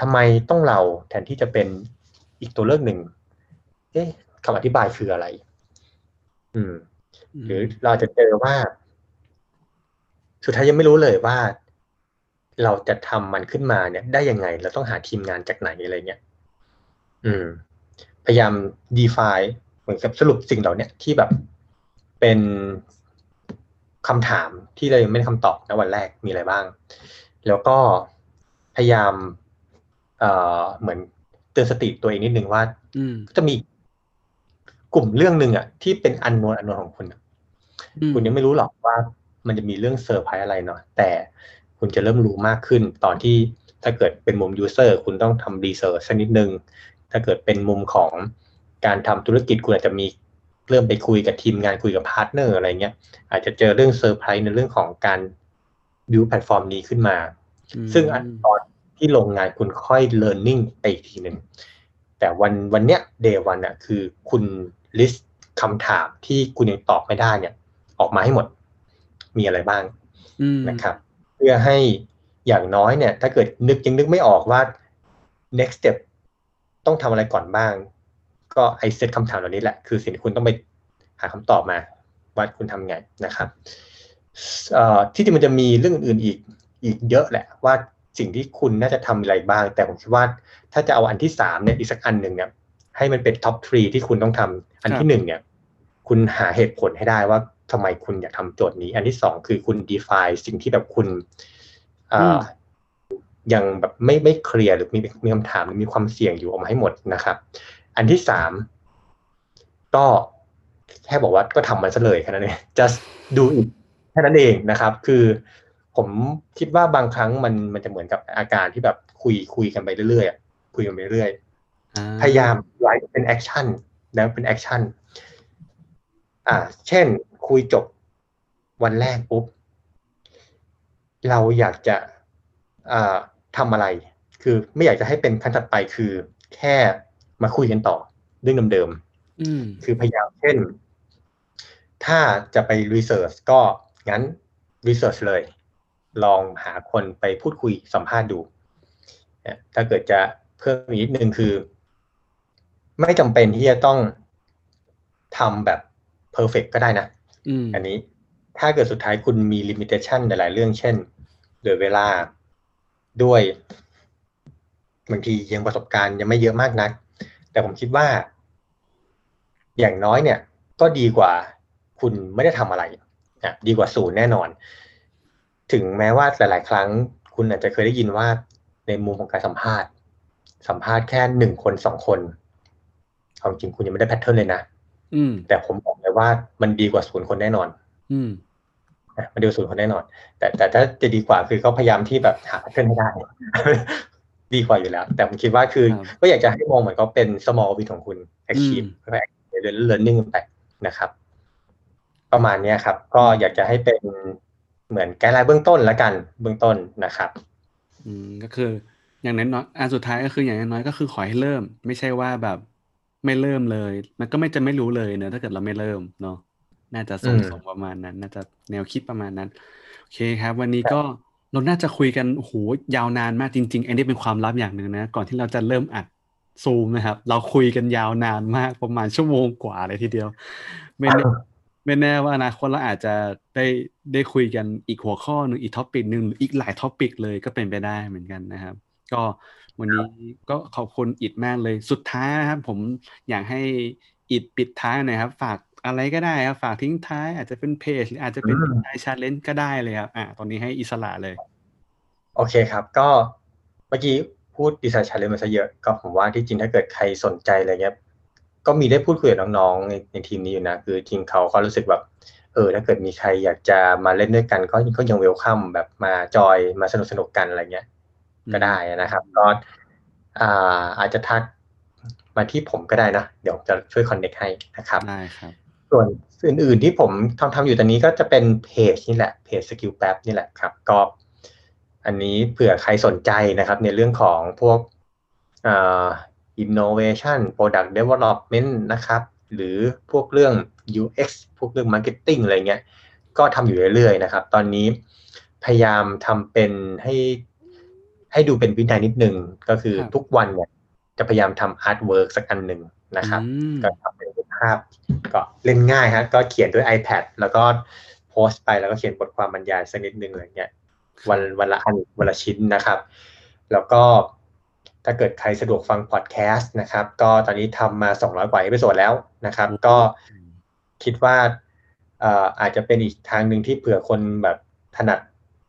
ทำไมต้องเราแทนที่จะเป็นอีกตัวเลือกหนึ่ง เอ๊ะคำอธิบายคืออะไร อืม หรือเราจะเจอว่า สุดท้ายยังไม่รู้เลยว่า เราจะทำมันขึ้นมาเนี่ย ได้ยังไง เราต้องหาทีมงานจากไหนอะไรเงี้ย อืม พยายาม define เห มือนกับสรุปสิ่งเหล่านี้ที่แบบเป็นคำถามที่เรายังไม่ได้คำตอบในวันแรกมีอะไรบ้าง แล้วก็พยายามเอ่อเหมือนเตือนสติตัวเองนิดนึงว่าจะมีกลุ่มเรื่องหนึ่งอะที่เป็นอันนวนอันนวนของคุณคุณยังไม่รู้หรอกว่ามันจะมีเรื่องเซอร์ไพรส์อะไรเนาะแต่คุณจะเริ่มรู้มากขึ้น ตอนที่ถ้าเกิดเป็นมุม user คุณต้องทำ research สักนิดนึง ถ้าเกิดเป็นมุมของ การทำธุรกิจคุณอาจจะมีเริ่มไปคุยกับทีมงานคุยกับพาร์ทเนอร์อะไรเงี้ย อาจจะเจอเรื่องเซอร์ไพรส์ในเรื่องของการบิวแพลตฟอร์มนี้ขึ้นมา ซึ่งอันตอนที่ลงงานคุณค่อย learning ไปอีกทีหนึ่งแต่วันวันเนี้ย day one อะคือคุณ list คำถามที่คุณยังตอบไม่ได้เนี่ย ออกมาให้หมดมีอะไรบ้างนะครับ เพื่อให้อย่างน้อยเนี่ย ถ้าเกิดนึกยังนึกไม่ออกว่า next step ต้องทำอะไรก่อนบ้าง ก็ไอเซตคำถามเหล่านี้แหละ คือสิ่งที่คุณต้องไปหาคำตอบมาว่าคุณทำไงนะครับที่จริงมันจะมีเรื่องอื่นอีกอีกเยอะแหละว่าสิ่งที่คุณน่าจะทำอะไรบ้าง แต่ผมคิดว่าถ้าจะเอาอันที่สามเนี่ยอีกสักอันหนึ่งเนี่ยให้มันเป็น top three ที่คุณต้องทำอันที่หนึ่งเนี่ย คุณหาเหตุผลให้ได้ว่าทำไมคุณอยากทำโจทย์นี้ อันที่สองคือคุณ define สิ่งที่แบบคุณยังแบบไม่ไม่เคลียร์หรือมีมีคำถามหรือมีความเสี่ยงอยู่ออกมาให้หมดนะครับ อันที่สามก็แค่บอกว่าก็ทำมันซะเลยแค่นั้นเอง just do it แค่นั้นเองนะครับ คือผมคิดว่าบางครั้งมันมันจะเหมือนกับอาการที่แบบคุยคุยกันไปเรื่อยๆคุยกันไปเรื่อยพยายาม drive เป็น action นะเป็น action อ่า เช่น คุยจบวันแรกปุ๊บ เราอยากจะอ่าทำอะไร คือไม่อยากจะให้เป็นขั้นถัดไปคือแค่ มาคุยกันต่อเรื่องเดิมๆคือพยายามเช่น ถ้าจะไปรีเสิร์ชก็งั้นรีเสิร์ชเลย ลองหาคนไปพูดคุยสัมภาษณ์ดู ถ้าเกิดจะเพิ่มอีกนิดนึงคือ ไม่จำเป็นที่จะต้องทำแบบperfect ก็ได้นะอันนี้ถ้าเกิดสุดท้ายคุณมี limitation หลายๆเรื่องเช่นโดยเวลาด้วยบางทียังประสบการณ์ยังไม่เยอะมากนัก แต่ผมคิดว่า อย่างน้อยเนี่ย ก็ดีกว่าคุณไม่ได้ทำอะไรนะดีกว่าศูนย์แน่นอน ถึงแม้ว่าหลาย ๆ ครั้ง คุณอาจจะเคยได้ยินว่าในมุมของการสัมภาษณ์ สัมภาษณ์แค่หนึ่งคนสองคนความจริงคุณยังไม่ได้แพทเทิร์นเลยนะอืม แต่ผมบอกเลยว่ามันดีกว่าศูนย์คนแน่นอน อืมมาดูศูนย์คนแน่นอน แต่แต่ถ้าจะดีกว่าคือเขาพยายามที่แบบหาเพื่อนให้ได้ ดีกว่าอยู่แล้ว แต่ผมคิดว่าคือ ก็อยากจะให้มองเหมือนเขาเป็น small win ของคุณ achieve เพื่อ learning ไปนะครับ ประมาณนี้ครับ ก็อยากจะให้เป็นเหมือนแกไลน์เบื้องต้นแล้วกันเบื้องต้นนะครับ อืมก็คือ อย่างนั้นเนาะอันสุดท้ายก็คืออย่างน้อยก็คือขอให้เริ่ม ไม่ใช่ว่าแบบไม่เริ่มเลย มันก็ไม่จะไม่รู้เลยเนอะถ้าเกิดเราไม่เริ่มเนาะน่าจะส่งส่งประมาณนั้น น่าจะแนวคิดประมาณนั้น โอเคครับ วันนี้ก็ เราน่าจะคุยกันโอ้โหยาวนานมากจริงๆอันนี้เป็นความลับอย่างหนึ่งนะ ก่อนที่เราจะเริ่มอัดซูมนะครับ เราคุยกันยาวนานมากประมาณชั่วโมงกว่าเลยทีเดียว ไม่แน่ไม่แน่ว่าอนาคตเราอาจจะได้ได้คุยกันอีกหัวข้อหนึ่งอีก topic หนึ่งหรืออีกหลาย topic เลยก็เป็นไปได้เหมือนกันนะครับ ก็วันนี้ก็ขอบคุณอิดมากเลยสุดท้ายนะครับ ผมอยากให้อิดปิดท้ายหน่อยครับ ฝาก อะไรก็ได้ครับฝากทิ้งท้าย อาจจะเป็นเพจหรืออาจจะเป็นไอ challenge ก็ได้เลยครับอ่าตอนนี้ให้อิสระเลย โอเคครับ ก็เมื่อกี้พูด design challenge มาซะเยอะ ก็ผมว่าที่จริงถ้าเกิดใครสนใจอะไรเงี้ยก็มีได้พูดคุยกับน้องๆในในทีมนี้อยู่นะ คือทีมเขาเขารู้สึกแบบเออถ้าเกิดมีใครอยากจะมาเล่นด้วยกันก็ก็ยัง welcome แบบมาจอยมาสนุกสนุกกันอะไรเงี้ยก็ได้นะครับก็อ่าอาจจะทักมาที่ผมก็ได้นะ เดี๋ยวจะช่วยคอนเน็กให้นะครับได้ครับ ส่วนอื่นๆที่ผมทำทำอยู่ตอนนี้ก็จะเป็นเพจนี่แหละเพจสกิลแป๊บนี่แหละครับ ก็ อันนี้เผื่อใครสนใจนะครับ ในเรื่องของพวกอ่า innovation product development นะครับ หรือพวกเรื่อง UX พวกเรื่อง marketing อะไรเงี้ย ก็ทำอยู่เรื่อยๆนะครับ ตอนนี้พยายามทำเป็นให้ให้ดูเป็นวินัยนิดนึง ก็คือทุกวันเนี่ยจะพยายามทำ artwork สักอันหนึ่งนะครับก็ทำเป็นรูป ภาพก็เล่นง่ายครับก็เขียนด้วย iPad แล้วก็โพสต์ไปแล้วก็เขียนบทความบรรยายสักนิดนึงอะไรเงี้ยวันวันละอันวันละชิ้นนะครับ แล้วก็ถ้าเกิดใครสะดวกฟังพอดแคสต์นะครับ ก็ตอนนี้ทำมา 200 กว่า episode แล้วนะครับ ก็คิดว่าอาจจะเป็นอีกทางหนึ่งที่เผื่อคนแบบถนัด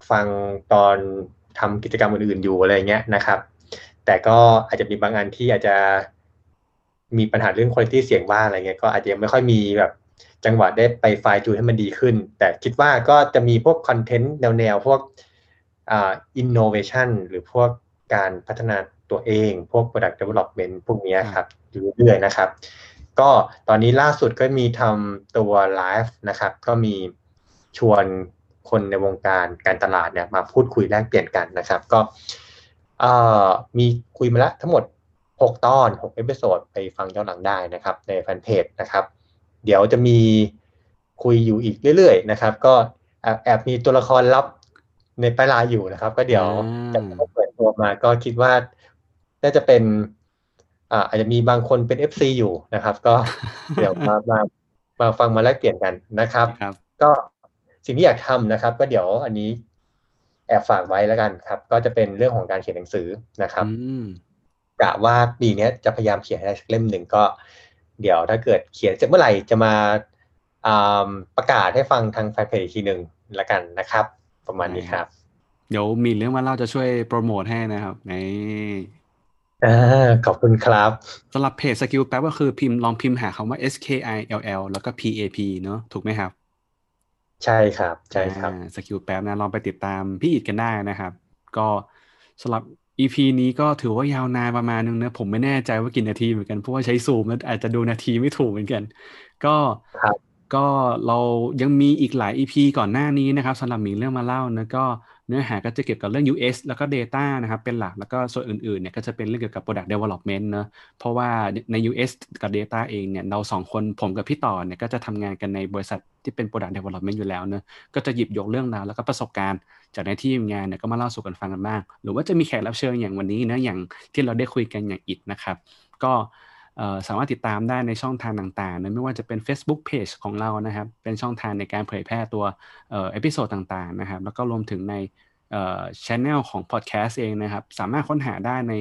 ฟังตอนทำกิจกรรมอื่นๆอยู่อะไรเงี้ยนะครับ แต่ก็อาจจะมีบางอันที่อาจจะ มีปัญหาเรื่องคุณภาพเสียงบ้างอะไรเงี้ยก็อาจจะยังไม่ค่อยมีแบบจังหวะได้ไปไฟล์จูนให้มันดีขึ้น แต่คิดว่าก็จะมีพวกคอนเทนต์แนวๆ พวกอ่าอินโนเวชันหรือพวกการพัฒนาตัวเอง พวก product development พวกนี้ครับเรื่อยๆนะครับ ก็ตอนนี้ล่าสุดก็มีทำตัวไลฟ์นะครับ ก็มีชวนคนในวงการการตลาดเนี่ยมาพูดคุยแลกเปลี่ยนกันนะครับ ก็มีคุยมาแล้วทั้งหมด 6 ตอน 6 episode ไปฟังย้อนหลังได้นะครับ ในแฟนเพจนะครับ เดี๋ยวจะมีคุยอยู่อีกเรื่อยๆนะครับ ก็แอบมีตัวละครลับในปลายอยู่นะครับ ก็เดี๋ยวจะเปิดตัวมาก็คิดว่าน่าจะเป็นอ่าอาจจะมีบางคนเป็น FC อยู่นะครับ ก็เดี๋ยวมามามาฟังมาแลกเปลี่ยนกันนะครับก็สิ่งที่อยากทำนะครับ ก็เดี๋ยวอันนี้แอบฝากไว้แล้วกันครับ ก็จะเป็นเรื่องของการเขียนหนังสือนะครับ กะว่าปีนี้จะพยายามเขียนให้สักเล่มหนึ่งก็ เดี๋ยวถ้าเกิดเขียนเสร็จเมื่อไหร่จะมาประกาศให้ฟังทางแฟนเพจอีกทีหนึ่งละกันนะครับ ประมาณนี้ครับ เดี๋ยวมีเรื่องว่าเราจะช่วยโปรโมทให้นะครับในอ่าขอบคุณครับสำหรับเพจ Skill Pap ก็คือพิมพ์ลองพิมพ์หาคำว่า S K I L L แล้วก็ P A P เนาะถูกไหมครับ ใช่ครับ ใช่ครับ Skill Pap นะลองไปติดตามพี่อิดกันได้นะครับ ก็สำหรับ EP นี้ก็ถือว่ายาวนานประมาณนึงนะผมไม่แน่ใจว่ากี่นาทีเหมือนกันเพราะว่าใช้ซูมแล้วอาจจะดูนาทีไม่ถูกเหมือนกัน ก็ก็เรายังมีอีกหลาย EP ก่อนหน้านี้นะครับสำหรับมีเรื่องมาเล่านะก็ เนื้อหาก็จะเกี่ยวกับเรื่อง US แล้วก็ Data นะครับเป็นหลักแล้วก็ส่วนอื่นๆเนี่ยก็จะเป็นเรื่องเกี่ยวกับ Product Development เนะเพราะว่าใน US กับ Data เองเนี่ยเราสองคนผมกับพี่ต่อเนี่ยก็จะทำงานกันในบริษัทที่เป็น Product Development อยู่แล้วเนะก็จะหยิบยกเรื่องราวแล้วก็ประสบการณ์ จากในที่งานเนี่ยก็มาเล่าสู่กันฟังกันบ้างหรือว่าจะมีแขกรับเชิญอย่างวันนี้นะอย่างที่เราได้คุยกันอย่างอิดนะครับ ก็ สามารถติดตามได้ในช่องทางต่างๆนะไม่ว่าจะเป็น Facebook Page ของเรานะครับ เป็นช่องทางในการเผยแพร่ตัว episode ต่างๆนะครับ แล้วก็รวมถึงในเอ่อช anel ของ podcast เองนะครับ สามารถค้นหาได้ใน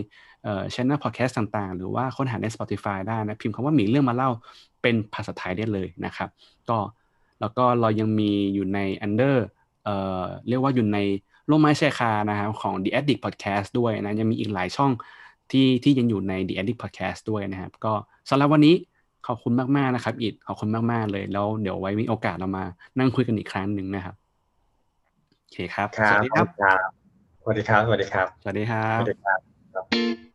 เอ่อช anel podcast ต่างๆ หรือว่าค้นหาใน Spotify ได้นะ พิมพ์คำว่ามีเรื่องมาเล่าเป็นภาษาไทยได้เลยนะครับ ก็แล้วก็เรายังมีอยู่ใน under เอ่อเรียกว่าอยู่ในร่มไม้ชายคานะครับของ The Addict Podcast ด้วยนะ ยังมีอีกหลายช่อง ที่ที่ยังอยู่ใน The Addict Podcast ด้วยนะครับ ก็สำหรับวันนี้ขอบคุณมาก ๆ นะครับ อิดขอบคุณมาก ๆ เลย แล้วเดี๋ยวไว้มีโอกาสเรามานั่งคุยกันอีกครั้งหนึ่งนะครับโอเคครับครับสวัสดีครับ สวัสดีครับ สวัสดีครับ สวัสดีครัสบวัสดีครับ